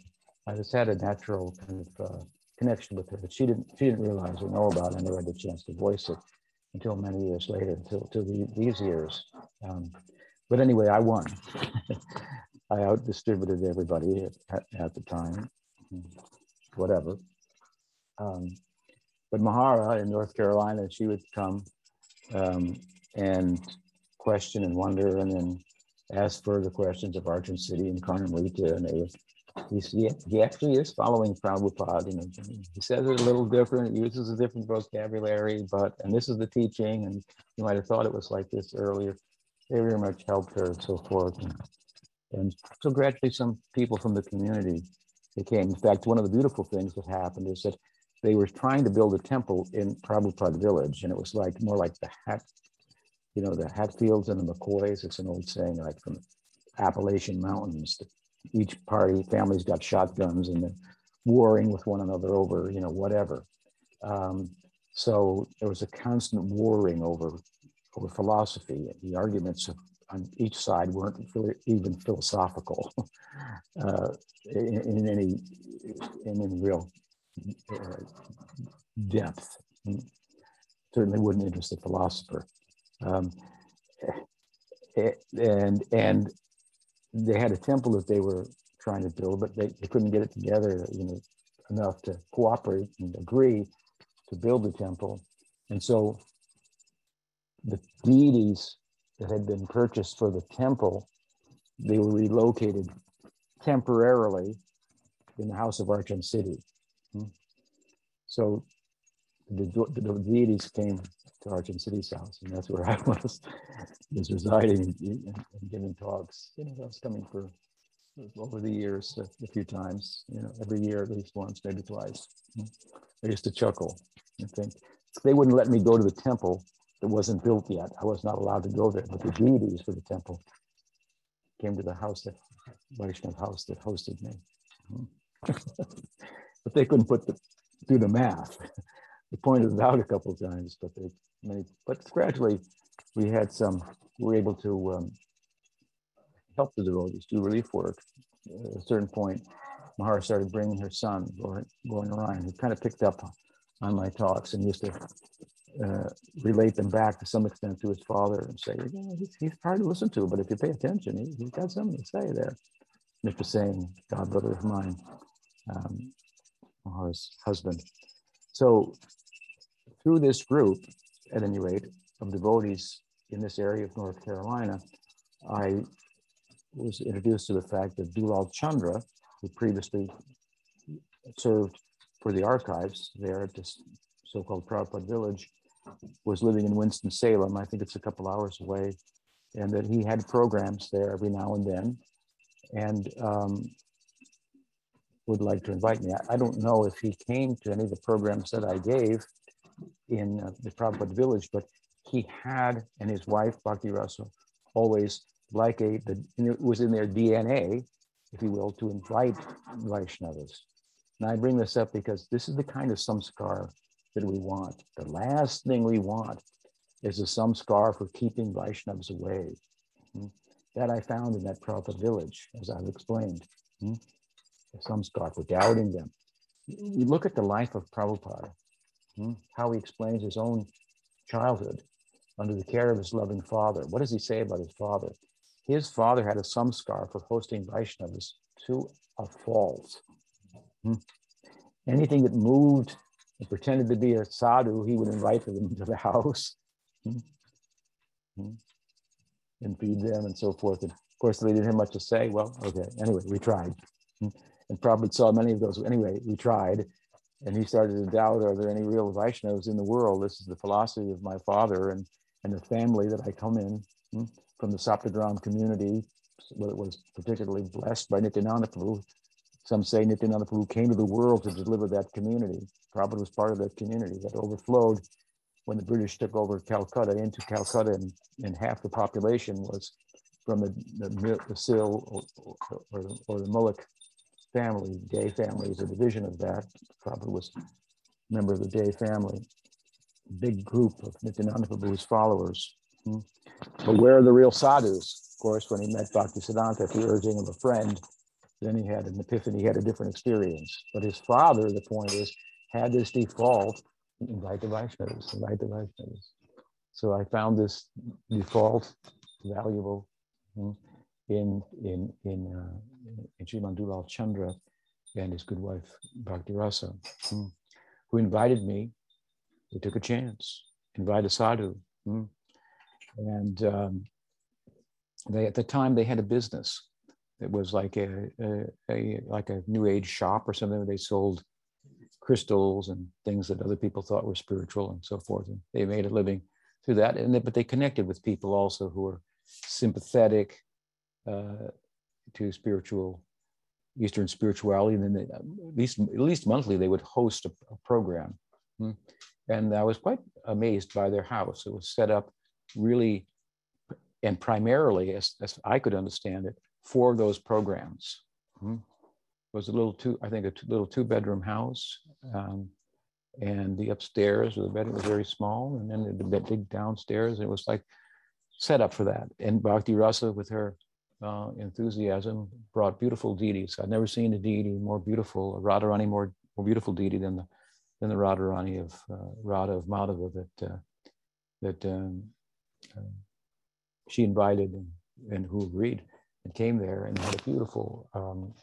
I just had a natural kind of uh, connection with her that she didn't she didn't realize or know about. It. I never had the chance to voice it until many years later, until, until the, these years. Um, but anyway, I won. I out distributed everybody at, at, the time, whatever. Um, but Mahara in North Carolina, she would come um, and question and wonder and then ask further questions of Arjun City and Karnamrita, and they he, he actually is following Prabhupada. You know, he says it a little different, uses a different vocabulary, but, and this is the teaching, and you might have thought it was like this earlier. They very much helped her and so forth. And, and so gradually some people from the community came. In fact, one of the beautiful things that happened is that they were trying to build a temple in Prabhupada village, and it was like more like the hat, you know, the Hatfields and the McCoys. It's an old saying, like from the Appalachian Mountains, each party, families got shotguns and warring with one another over, you know, whatever. Um, so there was a constant warring over over philosophy. The arguments on each side weren't even philosophical uh, in, in, any in any real depth. Certainly wouldn't interest a philosopher. Um, eh, and and they had a temple that they were trying to build, but they, they couldn't get it together, you know, enough to cooperate and agree to build the temple. And so the deities that had been purchased for the temple, they were relocated temporarily in the house of Archon City. So the, the, deities came to Archon City's house, and that's where I was, was residing and, and, giving talks. You know, I was coming for over the years a, a, few times. You know, every year at least once, maybe twice. I used to chuckle and think they wouldn't let me go to the temple that wasn't built yet. I was not allowed to go there, but the deities for the temple came to the house that Vaishnav house that hosted me. but they couldn't put the do the math. they pointed it out a couple of times, but they many, but gradually we had some, we were able to um, help the devotees do relief work. At a certain point, Mahara started bringing her son, going around. He kind of picked up on my talks and used to uh, relate them back to some extent to his father and say, he's, he's, hard to listen to, but if you pay attention, he, has got something to say there. Mr. Singh, God brother of mine, um, Mahara's husband. So through this group, at any rate, of devotees in this area of North Carolina, I was introduced to the fact that Dulal Chandra, who previously served for the archives there at this so-called Prabhupada village, was living in Winston-Salem. I think it's a couple hours away, and that he had programs there every now and then. And um, would like to invite me. I, I don't know if he came to any of the programs that I gave in uh, the Prabhupada village, but he had, and his wife, Bhakti Rasa, always like a, the, it was in their DNA, if you will, to invite Vaishnavas. And I bring this up because this is the kind of samskar that we want. The last thing we want is a samskar for keeping Vaishnavas away. Hmm? That I found in that Prabhupada village, as I've explained. Hmm? Samskar for doubting them. You look at the life of Prabhupada, hmm? how he explains his own childhood under the care of his loving father. What does he say about his father? His father had a samskar for hosting Vaishnavas to a fault. Hmm? Anything that moved and pretended to be a sadhu, he would invite them into the house? Hmm? and feed them and so forth. And of course, they didn't have much to say. Well, okay. Anyway, we tried. And probably saw many of those. Anyway, we tried. And he started to doubt, are there any real Vaishnavas in the world? This is the philosophy of my father and, and the family that I come in hmm, from the Saptagram community, where it was particularly blessed by Nityananda Prabhu. Some say Nityananda Prabhu came to the world to deliver that community. Prabhupada was part of that community that overflowed when the British took over Calcutta into Calcutta, and, and half the population was from the, the, the or, or, or, the Mullik family, De family is a division of that. Prabhupada was a member of the De family. Big group of Nityananda Prabhu's followers. Hmm. But where are the real sadhus? Of course, when he met Bhaktisiddhanta at the urging of a friend, then he had an epiphany, he had a different experience. But his father, the point is, had this default, invite the Vaishnavas, invite the Vaishnavas. So I found this default valuable hmm, in in in uh, in Sriman Dulal Chandra and his good wife Bhakti Rasa, hmm, who invited me. They took a chance, invite a sadhu, hmm, and um, they at the time they had a business it was like a, a, a, like a new age shop or something where they sold crystals and things that other people thought were spiritual and so forth. And they made a living through that. And they, but they connected with people also who were sympathetic uh, to spiritual Eastern spirituality. And then they, at least at least monthly they would host a, a program. Hmm. And I was quite amazed by their house. It was set up really and primarily, as, as I could understand it, for those programs. Mm-hmm. It was a little two, I think, a little two bedroom house. Um, and the upstairs the bedroom was very small, and then the big downstairs. It was like set up for that. And Bhakti Rasa, with her uh, enthusiasm, brought beautiful deities. I've never seen a deity more beautiful, a Radharani more, more beautiful deity than the than the Radharani of uh, Radha of Madhava that uh, that um, uh, she invited and, and who agreed and came there and had a beautiful um,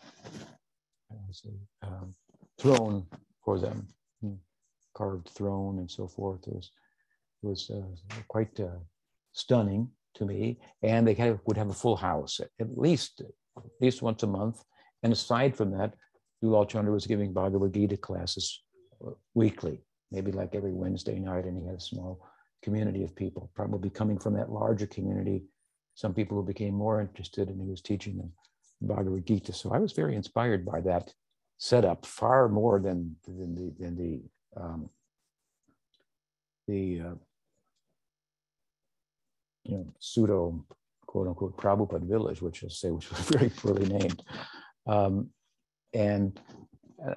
say, um, throne for them, hmm, carved throne and so forth. It was, it was uh, quite uh, stunning to me. And they of would have a full house at, at least at least once a month. And aside from that, Dulal Chandra was giving Bhagavad Gita classes uh, weekly, maybe like every Wednesday night, and he had a small community of people, probably coming from that larger community some people who became more interested and he was teaching them Bhagavad Gita. So I was very inspired by that setup far more than, than the, than the, um, the uh, you know, pseudo quote unquote Prabhupada village, which I say which was very poorly named. Um, and uh,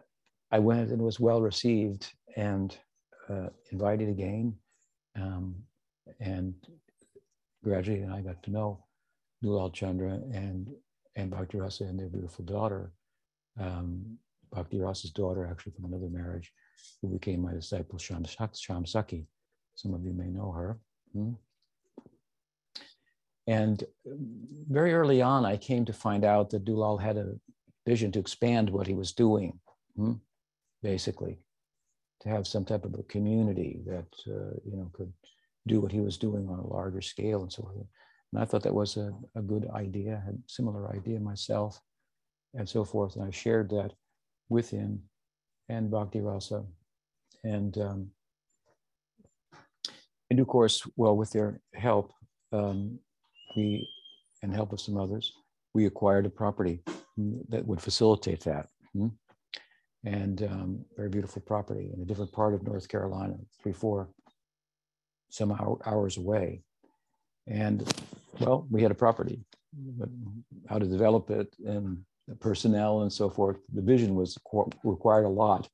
I went and was well received and uh, invited again. Um, and gradually, I got to know Dulal Chandra and and Bhakti Rasa and their beautiful daughter, um, Bhakti Rasa's daughter, actually from another marriage, who became my disciple, Sham, Sham Saki. Some of you may know her. Hmm? And very early on, I came to find out that Dulal had a vision to expand what he was doing, hmm? basically, to have some type of a community that uh, you know could do what he was doing on a larger scale and so forth. And I thought that was a, a good idea, I had a similar idea myself and so forth. And I shared that with him and Bhakti Rasa. And, um, and of course, well, with their help, um, we, and help of some others, we acquired a property that would facilitate that. Hmm? and um, very beautiful property in a different part of North Carolina, three, four, some hours away. And well, we had a property, but how to develop it and the personnel and so forth. The vision was required a lot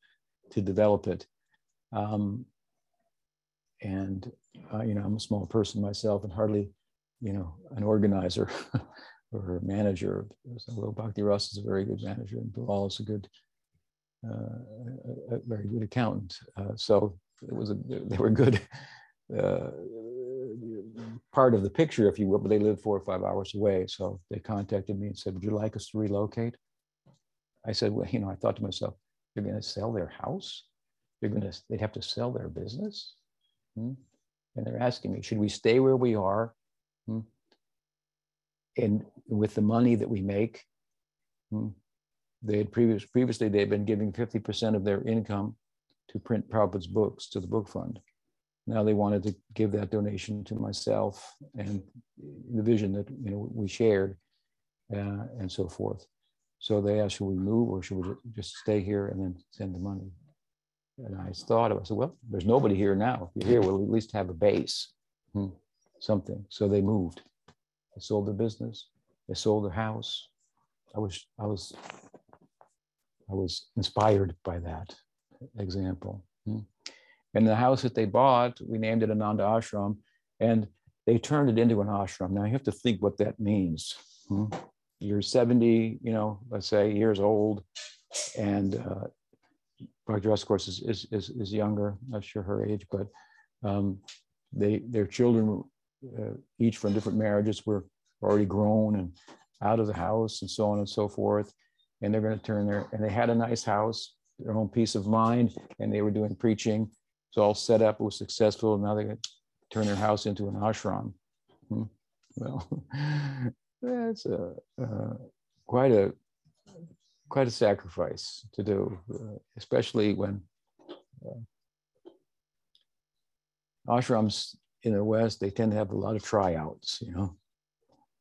to develop it. Um, and uh, you know, I'm a small person myself and hardly, you know, an organizer or a manager. Although Bhakti Rasa is a very good manager and Dulal is a good, uh, a, very good accountant. Uh, so it was a, they were good uh, part of the picture, if you will, but they lived four or five hours away. So they contacted me and said, Would you like us to relocate? I said, Well, you know, I thought to myself, They're going to sell their house? They're going to, they'd have to sell their business? Hmm? And they're asking me, Should we stay where we are? Hmm? And with the money that we make, hmm? they had previous, previously, they had been giving 50% of their income to print Prabhupada's books to the book fund. Now they wanted to give that donation to myself and the vision that you know we shared uh, and so forth. So they asked should we move or should we just stay here and then send the money? And i thought i said well there's nobody here now. If you're here we'll at least have a base. Hmm, something so they moved they sold their business they sold their house i was i was i was inspired by that example hmm. And the house that they bought, we named it Ananda Ashram, and they turned it into an ashram. Now you have to think what that means. Hmm? You're 70, you know, let's say years old, and uh, Dr. of course, is, is, is, is younger, not sure her age, but um, they their children, uh, each from different marriages, were already grown and out of the house and so on and so forth. And they're going to turn there, and they had a nice house, their own peace of mind, and they were doing preaching it's all set up, it was successful. Now they turn their house into an ashram. Hmm. Well, that's a, uh, quite a quite a sacrifice to do, uh, especially when uh, ashrams in the West they tend to have a lot of tryouts. You know,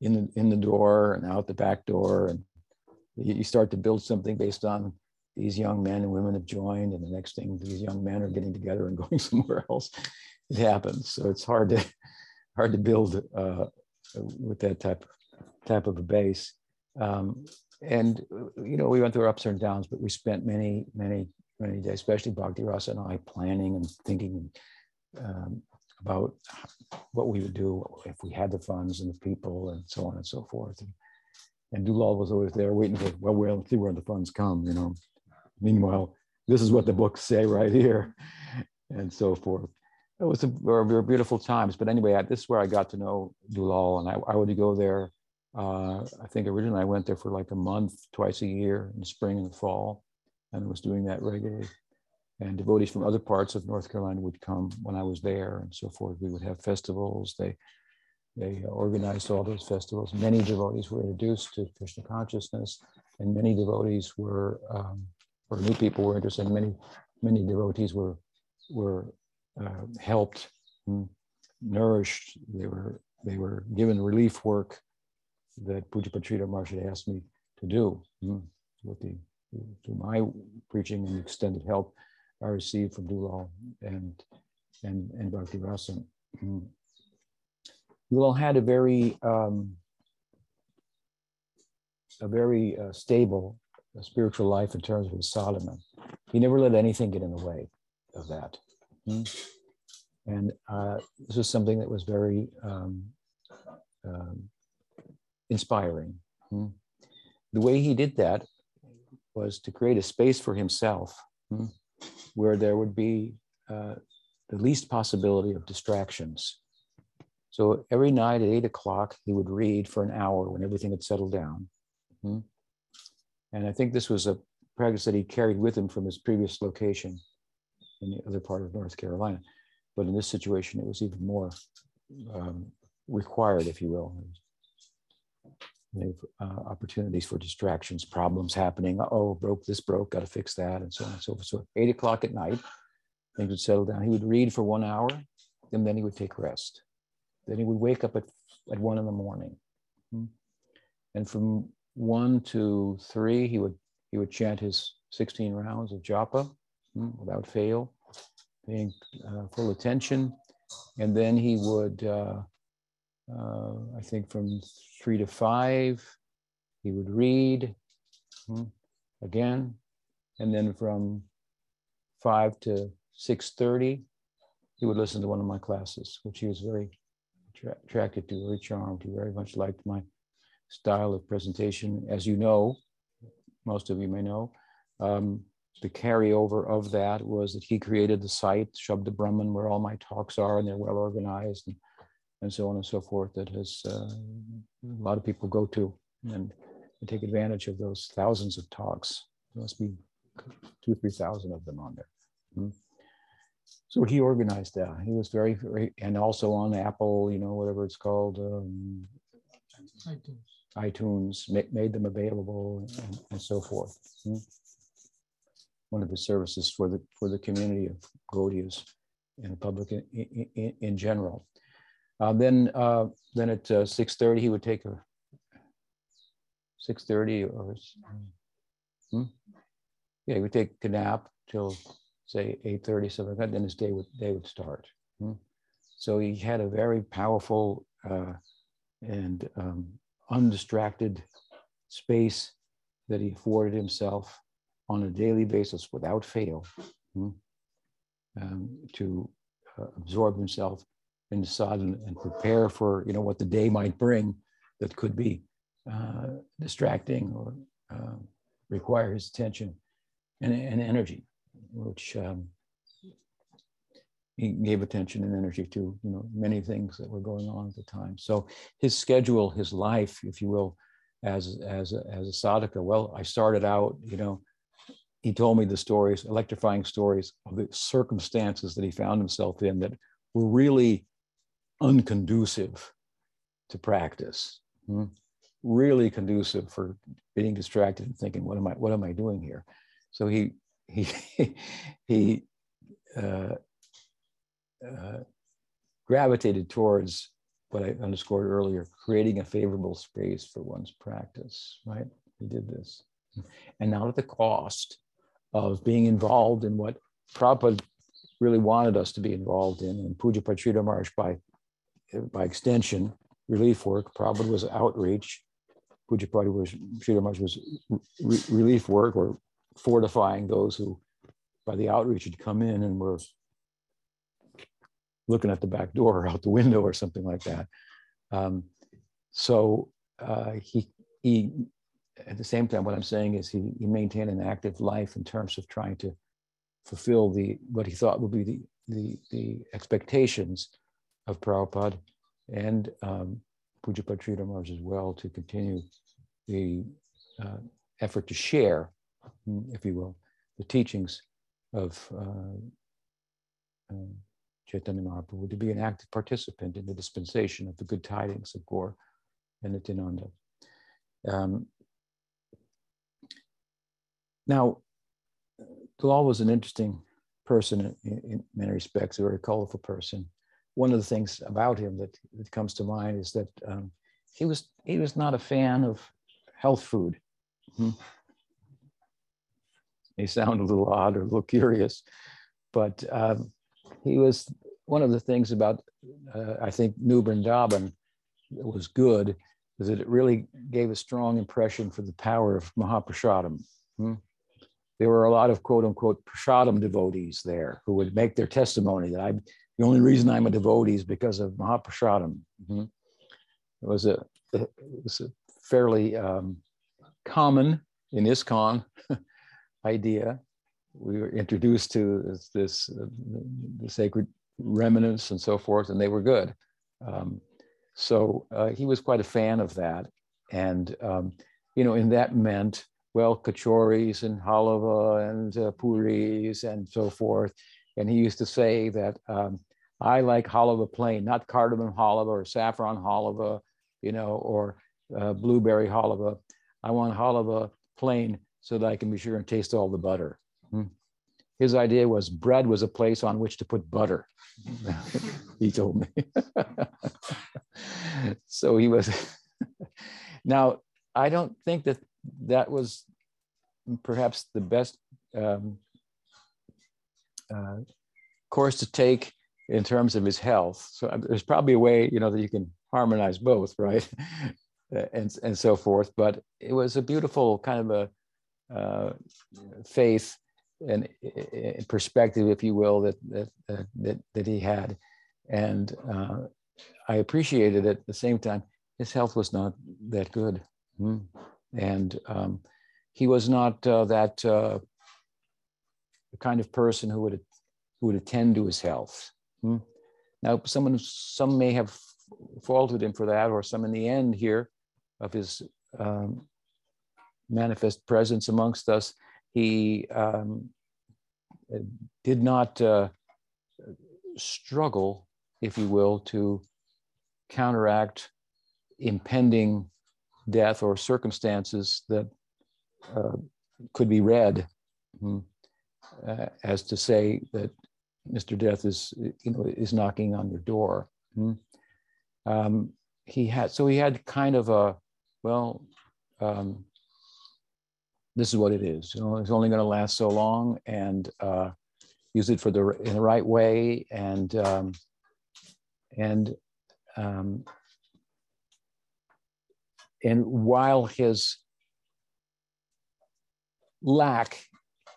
in the in the door and out the back door, and you start to build something based on these young men and women have joined, and the next thing, these young men are getting together and going somewhere else. It happens. So it's hard to hard to build uh, with that type type of a base. Um, and you know, we went through ups and downs, but we spent many, many, many days, especially Bhakti Rasa and I, planning and thinking um, about what we would do if we had the funds and the people and so on and so forth. And, and Dulal was always there waiting for, well, we'll see where the funds come, you know. Meanwhile, this is what the books say right here, and so forth. It was a very beautiful times. But anyway, this is where I got to know Dulal, and I, I would go there. Uh, I think originally I went there for like a month, twice a year in the spring and the fall, and was doing that regularly. And devotees from other parts of North Carolina would come when I was there, and so forth. We would have festivals. They they organized all those festivals. Many devotees were introduced to Krishna consciousness, and many devotees were um, or new people were interested. Many, many devotees were were uh, helped, and nourished. They were they were given relief work that Pujapad Sridhar Maharaj asked me to do mm, with the through my preaching and extended help I received from Dulal and and and Bhakti Rasa. Dulal had a very um, a very uh, stable spiritual life in terms of his sadhana. He never let anything get in the way of that. Hmm? And uh, this was something that was very um, um, inspiring. Hmm? The way he did that was to create a space for himself hmm, where there would be uh, the least possibility of distractions. So every night at eight o'clock, he would read for an hour when everything had settled down. Hmm? And I think this was a practice that he carried with him from his previous location in the other part of North Carolina. But in this situation, it was even more um, required, if you will. Uh, opportunities for distractions, problems happening. Oh, broke this, broke, got to fix that, and so on and so forth. So, eight o'clock at night, things would settle down. He would read for one hour, and then he would take rest. Then he would wake up at, at one in the morning. Hmm. And from one to three, he would he would chant his 16 rounds of japa hmm, without fail, paying uh, full attention. And then he would, uh, uh, I think from three to five, he would read hmm, again. And then from five to 6.30, he would listen to one of my classes, which he was very attracted to, very charmed. He very much liked my style of presentation. As you know, most of you may know, um, the carryover of that was that he created the site, Shabda Brahman, where all my talks are, and they're well organized and, and so on and so forth, that has uh, a lot of people go to and, take advantage of those thousands of talks. There must be two, or 3,000 of them on there. Mm-hmm. So he organized that. He was very, very, and also on Apple, you know, whatever it's called, um, iTunes, iTunes ma- made them available and, and so forth. Hmm? One of the services for the for the community of Gaudiyas and the public in, in, in general. Uh, then uh, then at uh, six thirty he would take a six thirty or hmm? yeah he would take a nap till say 8.30, something like then his day would, day would start. Hmm? So he had a very powerful uh, and um, undistracted space that he afforded himself on a daily basis without fail hmm? um, to uh, absorb himself in the sadhana and prepare for you know what the day might bring that could be uh, distracting or uh, require his attention and, and energy which um, he gave attention and energy to, you know, many things that were going on at the time. So his schedule, his life, if you will, as as as a sadhaka. Well, I started out, you know, he told me the stories, electrifying stories of the circumstances that he found himself in that were really unconducive to practice. Hmm? Really conducive for being distracted and thinking, what am I, what am I doing here? So he he he uh, uh, gravitated towards what I underscored earlier, creating a favorable space for one's practice. Right? He did this, and not at the cost of being involved in what Prabhupada really wanted us to be involved in, and Puja Sridhar Maharaj by by extension, relief work. Prabhupada was outreach. Pujapati was Sridhar Maharaj was re- relief work or fortifying those who, by the outreach, had come in and were looking at the back door or out the window or something like that. Um, so uh, he he at the same time, what I'm saying is he, he maintained an active life in terms of trying to fulfill the what he thought would be the the, the expectations of Prabhupada and um, Pujapad Sridhar Maharaj as well to continue the uh, effort to share if you will, the teachings of uh, uh, Chaitanya Mahaprabhu to be an active participant in the dispensation of the good tidings of Gaur and Nityananda. Um, now, Dulal was an interesting person in, in, many respects, a very colorful person. One of the things about him that, that comes to mind is that um, he was he was not a fan of health food. Hmm may sound a little odd or a little curious, but um, he was one of the things about, uh, I think, New Vrindavan that was good is that it really gave a strong impression for the power of Mahaprasadam. Hmm? There were a lot of quote unquote Prasadam devotees there who would make their testimony that I, the only reason I'm a devotee is because of Mahaprasadam. Hmm? It was a, it was a fairly um, common in ISKCON idea. We were introduced to this, this uh, the sacred remnants and so forth, and they were good. Um, so uh, he was quite a fan of that, and um, you know, and that meant well kachoris and halava and uh, puris and so forth. And he used to say that um, I like halava plain, not cardamom halava or saffron halava, you know, or uh, blueberry halava. I want halava plain so that I can be sure and taste all the butter. Hmm. His idea was bread was a place on which to put butter. he told me. so he was. now, I don't think that that was perhaps the best um, uh, course to take in terms of his health. So uh, there's probably a way, you know, that you can harmonize both, right? and and so forth. But it was a beautiful kind of a uh, faith and perspective, if you will, that that that that he had, and uh, I appreciated it. At the same time, his health was not that good, mm. and um, he was not uh, that uh, kind of person who would who would attend to his health. Mm. Now, someone some may have faulted him for that, or some in the end here of his um, manifest presence amongst us, he um, did not uh, struggle, if you will, to counteract impending death or circumstances that uh, could be read hmm, uh, as to say that Mr. Death is, you know, is knocking on your door. Hmm. Um, he had so he had kind of a well, um, this is what it is. You know, it's only going to last so long, and uh, use it for the in the right way, and um, and um, and while his lack,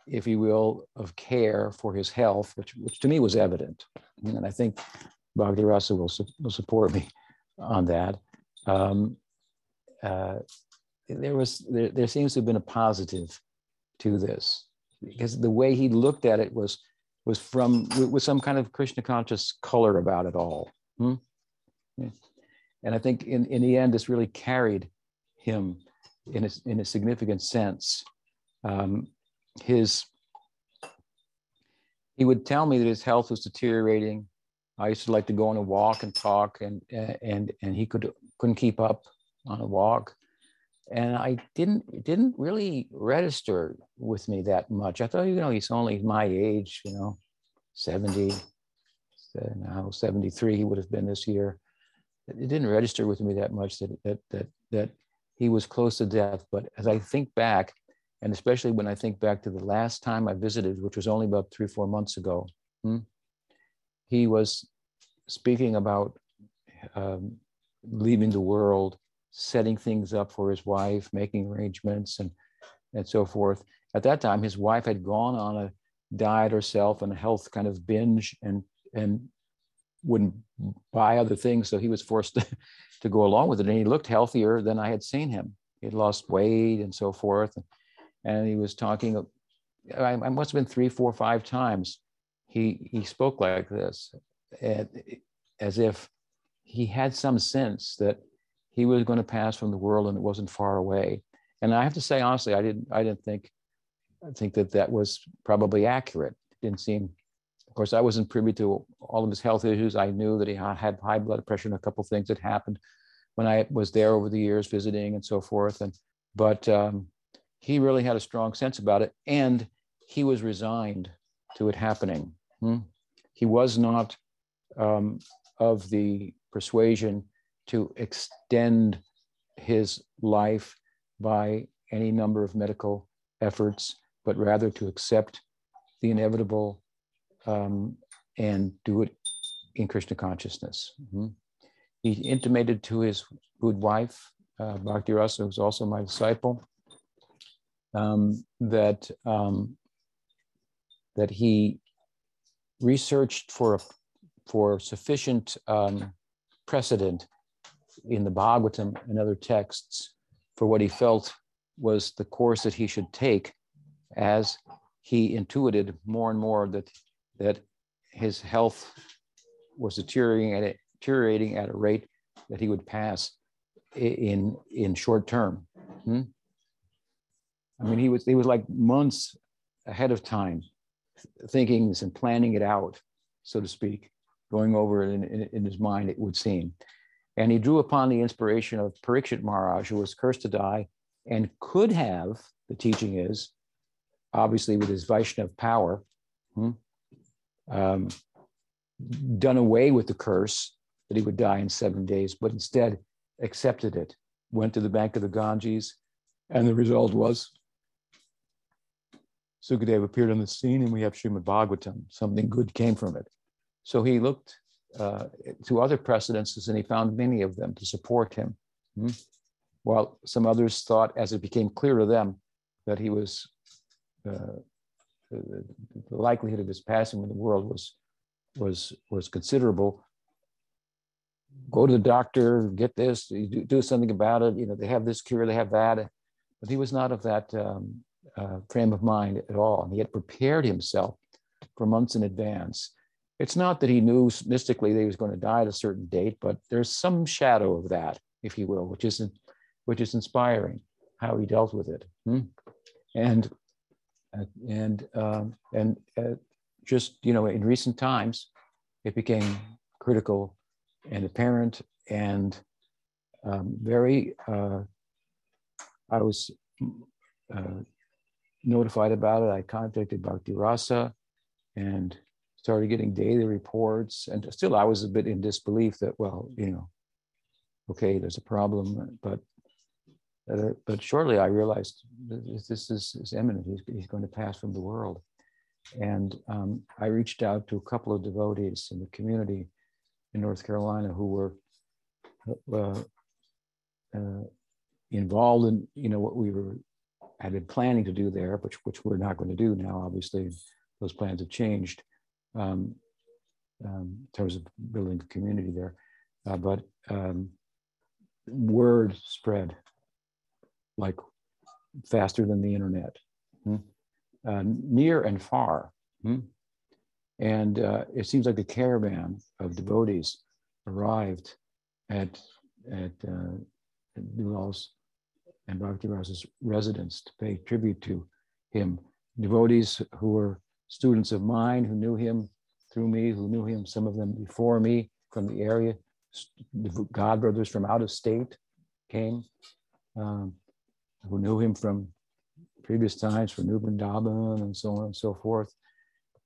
if you will, of care for his health, which, which to me was evident, and I think Bhakti Rasa will, will support me on that. Um, uh, there was there, there seems to have been a positive to this because the way he looked at it was was from with some kind of Krishna conscious color about it all. Hmm? And I think in, in the end, this really carried him in a, in a significant sense. Um, his he would tell me that his health was deteriorating. I used to like to go on a walk and talk, and and and he could couldn't keep up on a walk and I didn't didn't really register with me that much. I thought, you know, he's only my age, you know, 70, now 73, he would have been this year. It didn't register with me that much that that that that he was close to death. But as I think back, and especially when I think back to the last time I visited, which was only about three, four months ago, hmm, he was speaking about um, leaving the world setting things up for his wife, making arrangements and and so forth. At that time, his wife had gone on a diet herself and a health kind of binge and and wouldn't buy other things, so he was forced to, to go along with it. And he looked healthier than I had seen him. He had lost weight and so forth, and he was talking. I, I must have been three, four, five times. He he spoke like this, as if he had some sense that he was going to pass from the world and it wasn't far away. And I have to say honestly, I didn't I didn't think I think that that was probably accurate. It didn't seem. Of course, I wasn't privy to all of his health issues. I knew that he had high blood pressure and a couple of things that happened when I was there over the years visiting and so forth. And but um, he really had a strong sense about it, and he was resigned to it happening. Hmm? He was not um, of the persuasion to extend his life by any number of medical efforts, but rather to accept the inevitable um, and do it in Krishna consciousness. Mm-hmm. He intimated to his good wife, uh, Bhakti Rasa, who's also my disciple, um, that um, that he researched for for sufficient um, precedent in the Bhagavatam and other texts for what he felt was the course that he should take as he intuited more and more that that his health was deteriorating at a, deteriorating at a rate that he would pass in in short term. Hmm? I mean, he was he was like months ahead of time, thinking this and planning it out, so to speak, going over it in, in, in his mind. It would seem, and he drew upon the inspiration of Parikshit Maharaj, who was cursed to die and could have, the teaching is, obviously with his Vaishnav power, hmm, um, done away with the curse that he would die in seven days, but instead accepted it, went to the bank of the Ganges, and the result was Sukadeva appeared on the scene and we have Srimad Bhagavatam. Something good came from it. So he looked uh, to other precedences and he found many of them to support him. Hmm? While some others thought, as it became clear to them, that he was, uh, the, the likelihood of his passing in the world was, was, was considerable. Go to the doctor, get this, do, do something about it. You know, they have this cure, they have that. But he was not of that um, uh, frame of mind at all. And he had prepared himself for months in advance. It's not that he knew mystically that he was going to die at a certain date, but there's some shadow of that, if you will, which is which is inspiring how he dealt with it. Hmm? And uh, and um, and uh, just you know, in recent times, it became critical and apparent and um, very. Uh, I was uh, notified about it. I contacted Bhakti Rasa and started getting daily reports. And still, I was a bit in disbelief that, well, you know, okay, there's a problem. But uh, but shortly, I realized this, this is, is imminent. He's, he's going to pass from the world. And um, I reached out to a couple of devotees in the community in North Carolina who were uh, uh, involved in you know what we were had been planning to do there, which which we're not going to do now. Obviously, those plans have changed um, um, in terms of building a community there. Uh, but um, word spread like faster than the internet, hmm? uh, near and far. Hmm? And uh, it seems like a caravan of devotees arrived at at, uh, Dulal's and Bhakti Rasa's residence to pay tribute to him. Devotees who were students of mine, who knew him through me, who knew him, some of them before me from the area. God brothers from out of state came, um, who knew him from previous times, from New Vrindavan and so on and so forth.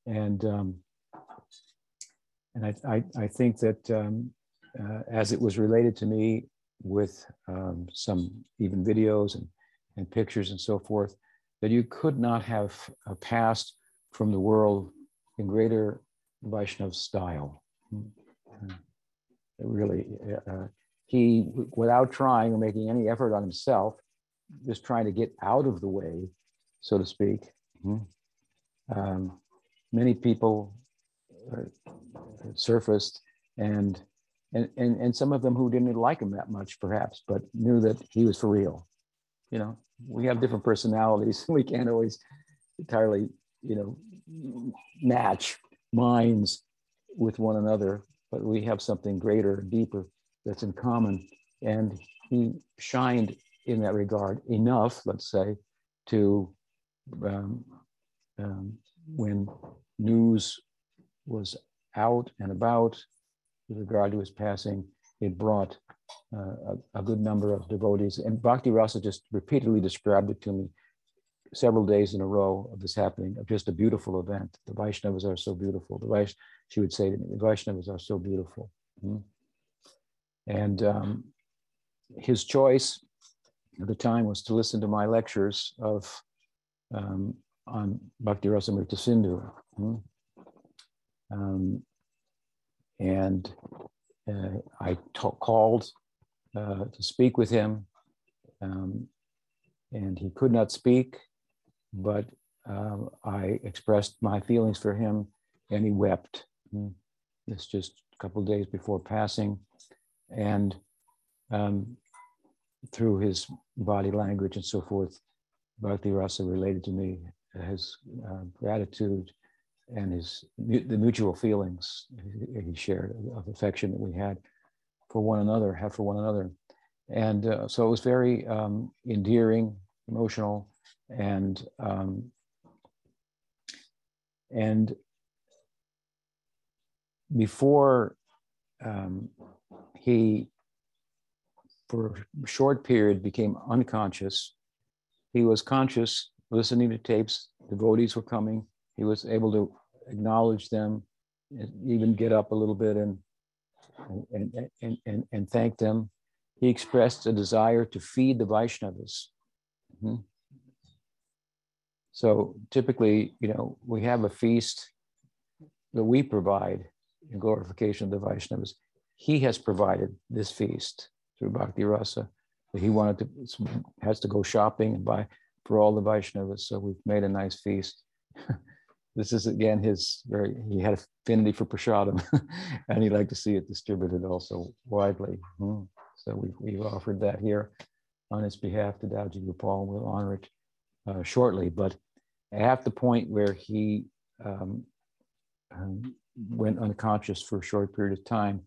And um, and I, I, I, think that um, uh, as it was related to me with um, some even videos and, and pictures and so forth, that you could not have uh, passed from the world in greater Vaishnav style. Hmm. Really, uh, he, without trying or making any effort on himself, just trying to get out of the way, so to speak. Hmm. Um, many people uh, surfaced and and, and, and some of them who didn't like him that much, perhaps, but knew that he was for real. You know, we have different personalities. We can't always entirely, you know, match minds with one another, but we have something greater, deeper that's in common. And he shined in that regard enough, let's say, to um, um, when news was out and about with regard to his passing, it brought uh, a, a, good number of devotees. And Bhakti Rasa just repeatedly described it to me several days in a row of this happening, of just a beautiful event. The Vaishnavas are so beautiful. The Vaishnavas, she would say to me, the Vaishnavas are so beautiful. Mm-hmm. And um, his choice at the time was to listen to my lectures of um, on Bhakti Rasamrita Sindhu. Mm-hmm. Um, and uh, I called uh, to speak with him, um, and he could not speak, but uh, I expressed my feelings for him, and he wept. Mm. This just a couple days before passing, and um, through his body language and so forth, Bhakti Rasa related to me his uh, gratitude and his the mutual feelings he shared of affection that we had for one another, have for one another, and uh, so it was very um, endearing, emotional, and um, and before um, he, for a short period, became unconscious. He was conscious, listening to tapes. Devotees were coming. He was able to acknowledge them, even get up a little bit and and and and, and thank them. He expressed a desire to feed the Vaishnavas. Mm-hmm. So typically, you know, we have a feast that we provide in glorification of the Vaishnavas. He has provided this feast through Bhakti Rasa. He wanted to has to go shopping and buy for all the Vaishnavas. So we've made a nice feast. this is again his very he had affinity for prasadam and he liked to see it distributed also widely. Hmm. So we've, we've offered that here on his behalf to Daoji Gopal. We'll honor it uh, shortly. But at the point where he um, um, went unconscious for a short period of time,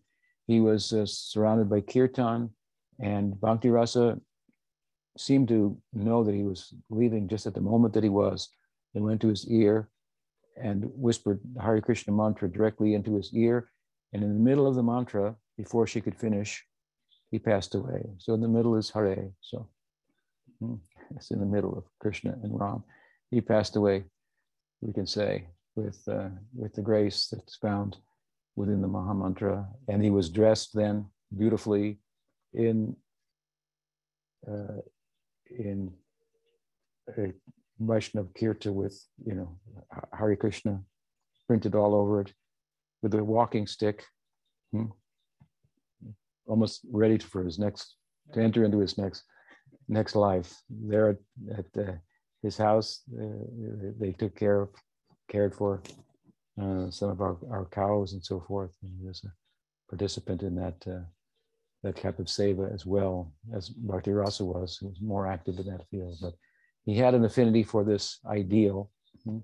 he was uh, surrounded by kirtan, and Bhakti Rasa seemed to know that he was leaving just at the moment that he was. They went to his ear and whispered the Hare Krishna mantra directly into his ear. And in the middle of the mantra, before she could finish, he passed away. So in the middle is Hare. So hmm, it's in the middle of Krishna and Ram. He passed away, we can say, with uh, with the grace that's found within the Mahamantra. And he was dressed then beautifully in uh, in a Vaishnav kurta with, you know, Hare Krishna printed all over it with a walking stick, hmm, almost ready for his next, to enter into his next, next life. There at, at uh, his house, uh, they took care of, cared for uh, some of our, our cows and so forth. And he was a participant in that uh, that type of seva as well as Bhakti Rasa was, who was more active in that field. But he had an affinity for this ideal, hmm,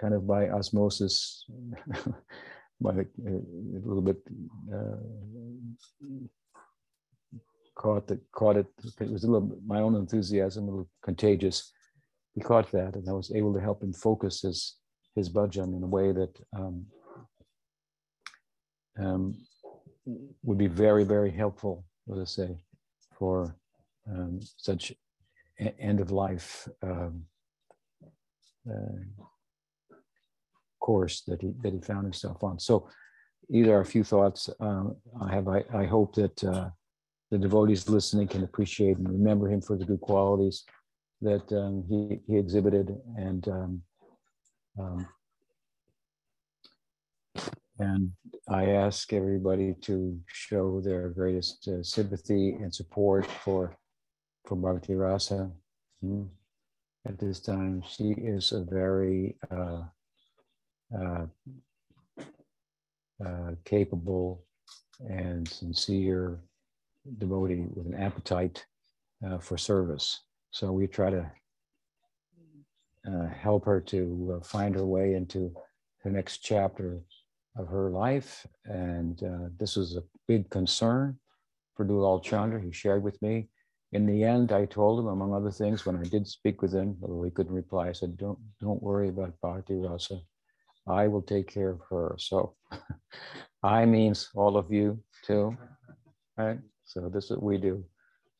kind of by osmosis, by a, a, little bit uh, caught that caught it. It was a little my own enthusiasm, a little contagious. He caught that, and I was able to help him focus his his bhajan in a way that um, um, would be very, very helpful, let us say, for um, such end of life um, uh, course that he that he found himself on. So these are a few thoughts uh, I have. I, I hope that uh, the devotees listening can appreciate and remember him for the good qualities that um, he, he exhibited and um, um, and I ask everybody to show their greatest uh, sympathy and support for for Bhakti Rasa. Mm. At this time, she is a very uh, uh, uh, capable and sincere devotee with an appetite uh, for service. So we try to uh, help her to uh, find her way into the next chapter of her life. And this was a big concern for Dulal Chandra. He shared with me. In the end, I told him, among other things, when I did speak with him, although he couldn't reply, I said, don't, don't worry about Bhakti Rasa. I will take care of her. So I means all of you too, right? So this is what we do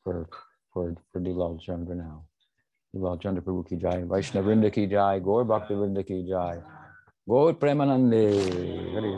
for, for, for Dulal Chandra now. Dulal Chandra Prabhu ki jai, Vaishnav Vrinda ki jai, Gaur Bhakti Vrinda ki jai. Gaur Premanande, Hari.